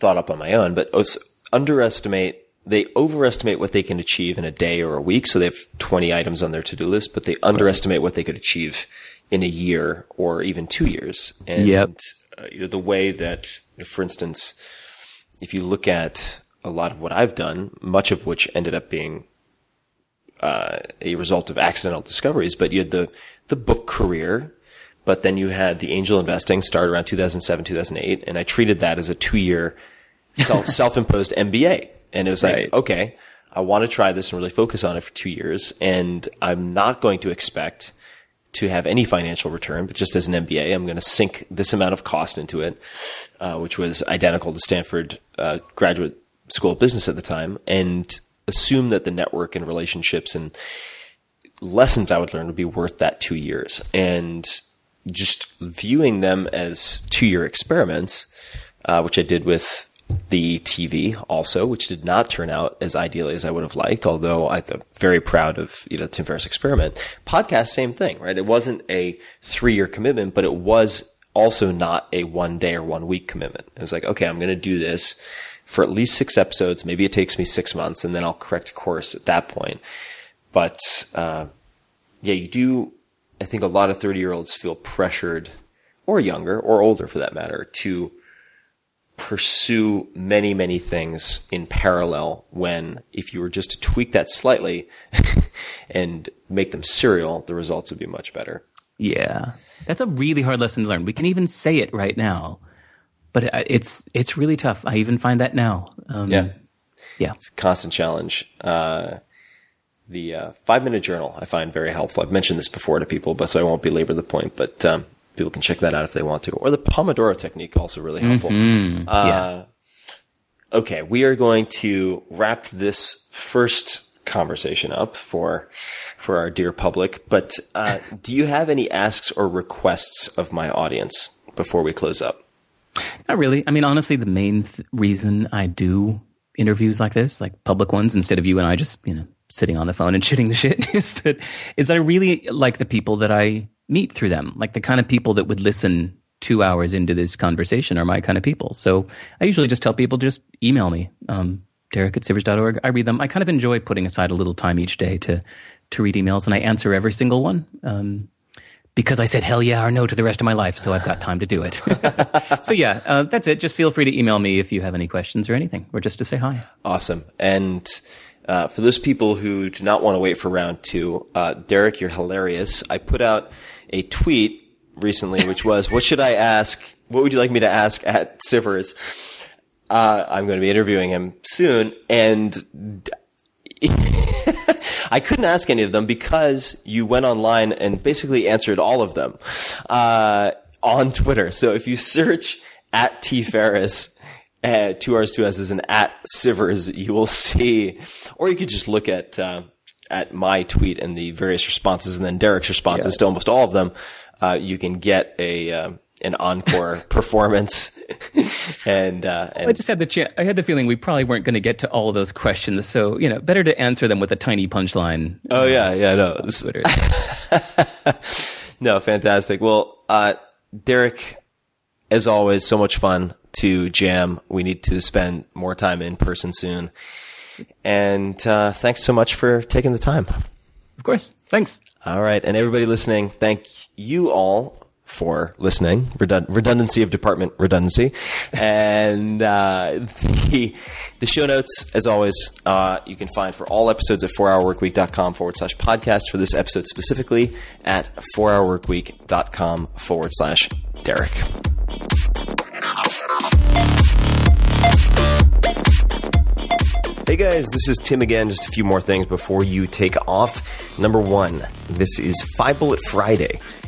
thought up on my own, but underestimate, they overestimate what they can achieve in a day or a week. So they have 20 items on their to-do list, but they underestimate what they could achieve in a year or even two years. And
Yep.
uh, you know, the way that, for instance, if you look at a lot of what I've done, much of which ended up being uh, a result of accidental discoveries, but you had the the book career, but then you had the angel investing start around 2007, 2008, and I treated that as a two year self self imposed MBA, and it was like, okay, I want to try this and really focus on it for two years, and I'm not going to expect to have any financial return, but just as an MBA, I'm going to sink this amount of cost into it, uh, which was identical to Stanford uh, graduate school of business at the time, and assume that the network and relationships and lessons I would learn would be worth that two years. And just viewing them as two year experiments, uh, which I did with the TV also, which did not turn out as ideally as I would have liked, although I'm very proud of, you know, Tim Ferriss experiment. Podcast, same thing, right? It wasn't a three year commitment, but it was also not a one day or one week commitment. It was like, okay, I'm going to do this for at least six episodes. Maybe it takes me six months and then I'll correct course at that point. But, uh, yeah, you do, I think a lot of 30 year olds feel pressured or younger or older for that matter to pursue many, many things in parallel when if you were just to tweak that slightly and make them serial, the results would be much better.
Yeah. That's a really hard lesson to learn. We can even say it right now, but uh, it's it's really tough. I even find that now. Um,
Yeah.
yeah.
It's a constant challenge. Uh, the uh, five minute journal I find very helpful. I've mentioned this before to people, but so I won't belabor the point. But um, people can check that out if they want to. Or the Pomodoro technique also really helpful. Uh, Okay, we are going to wrap this first conversation up for for our dear public. But uh, do you have any asks or requests of my audience before we close up?
Not really. I mean, honestly, the main th- reason I do interviews like this, like public ones, instead of you and I just, you know, sitting on the phone and shitting the shit, is that is that I really like the people that I meet through them. Like the kind of people that would listen two hours into this conversation are my kind of people. So I usually just tell people just email me, um, Derek at Sivers.org. I read them. I kind of enjoy putting aside a little time each day to to read emails, and I answer every single one. Um, because I said hell yeah or no to the rest of my life, so I've got time to do it. so yeah, uh, that's it. Just feel free to email me if you have any questions or anything, or just to say hi.
Awesome. And uh, for those people who do not want to wait for round two, uh, Derek, you're hilarious. I put out a tweet recently, which was, "What should I ask? What would you like me to ask at Sivers?" Uh, I'm going to be interviewing him soon, and I couldn't ask any of them because you went online and basically answered all of them uh, on Twitter. So if you search at T Ferriss, uh, two R's, two S's, and at Sivers, you will see, or you could just look at uh, at my tweet and the various responses, and then Derek's responses
Yeah.
to almost all of them. Uh, you can get a um, an encore performance, and, uh, and
I just had the I had the feeling we probably weren't going to get to all of those questions, so you know, better to answer them with a tiny punchline.
Oh yeah, yeah, no. No, fantastic. Well, uh, Derek, as always, so much fun to jam. We need to spend more time in person soon. And uh, thanks so much for taking the time.
Of course. Thanks.
All right, and everybody listening, thank you all for listening. Redund- redundancy of department redundancy, and uh, the the show notes, as always, uh, you can find for all episodes at 4hourworkweek.com forward slash podcast. For this episode specifically, at 4hourworkweek.com forward slash Derek. Hey guys, this is Tim again. Just a few more things before you take off. Number one, this is Five Bullet Friday.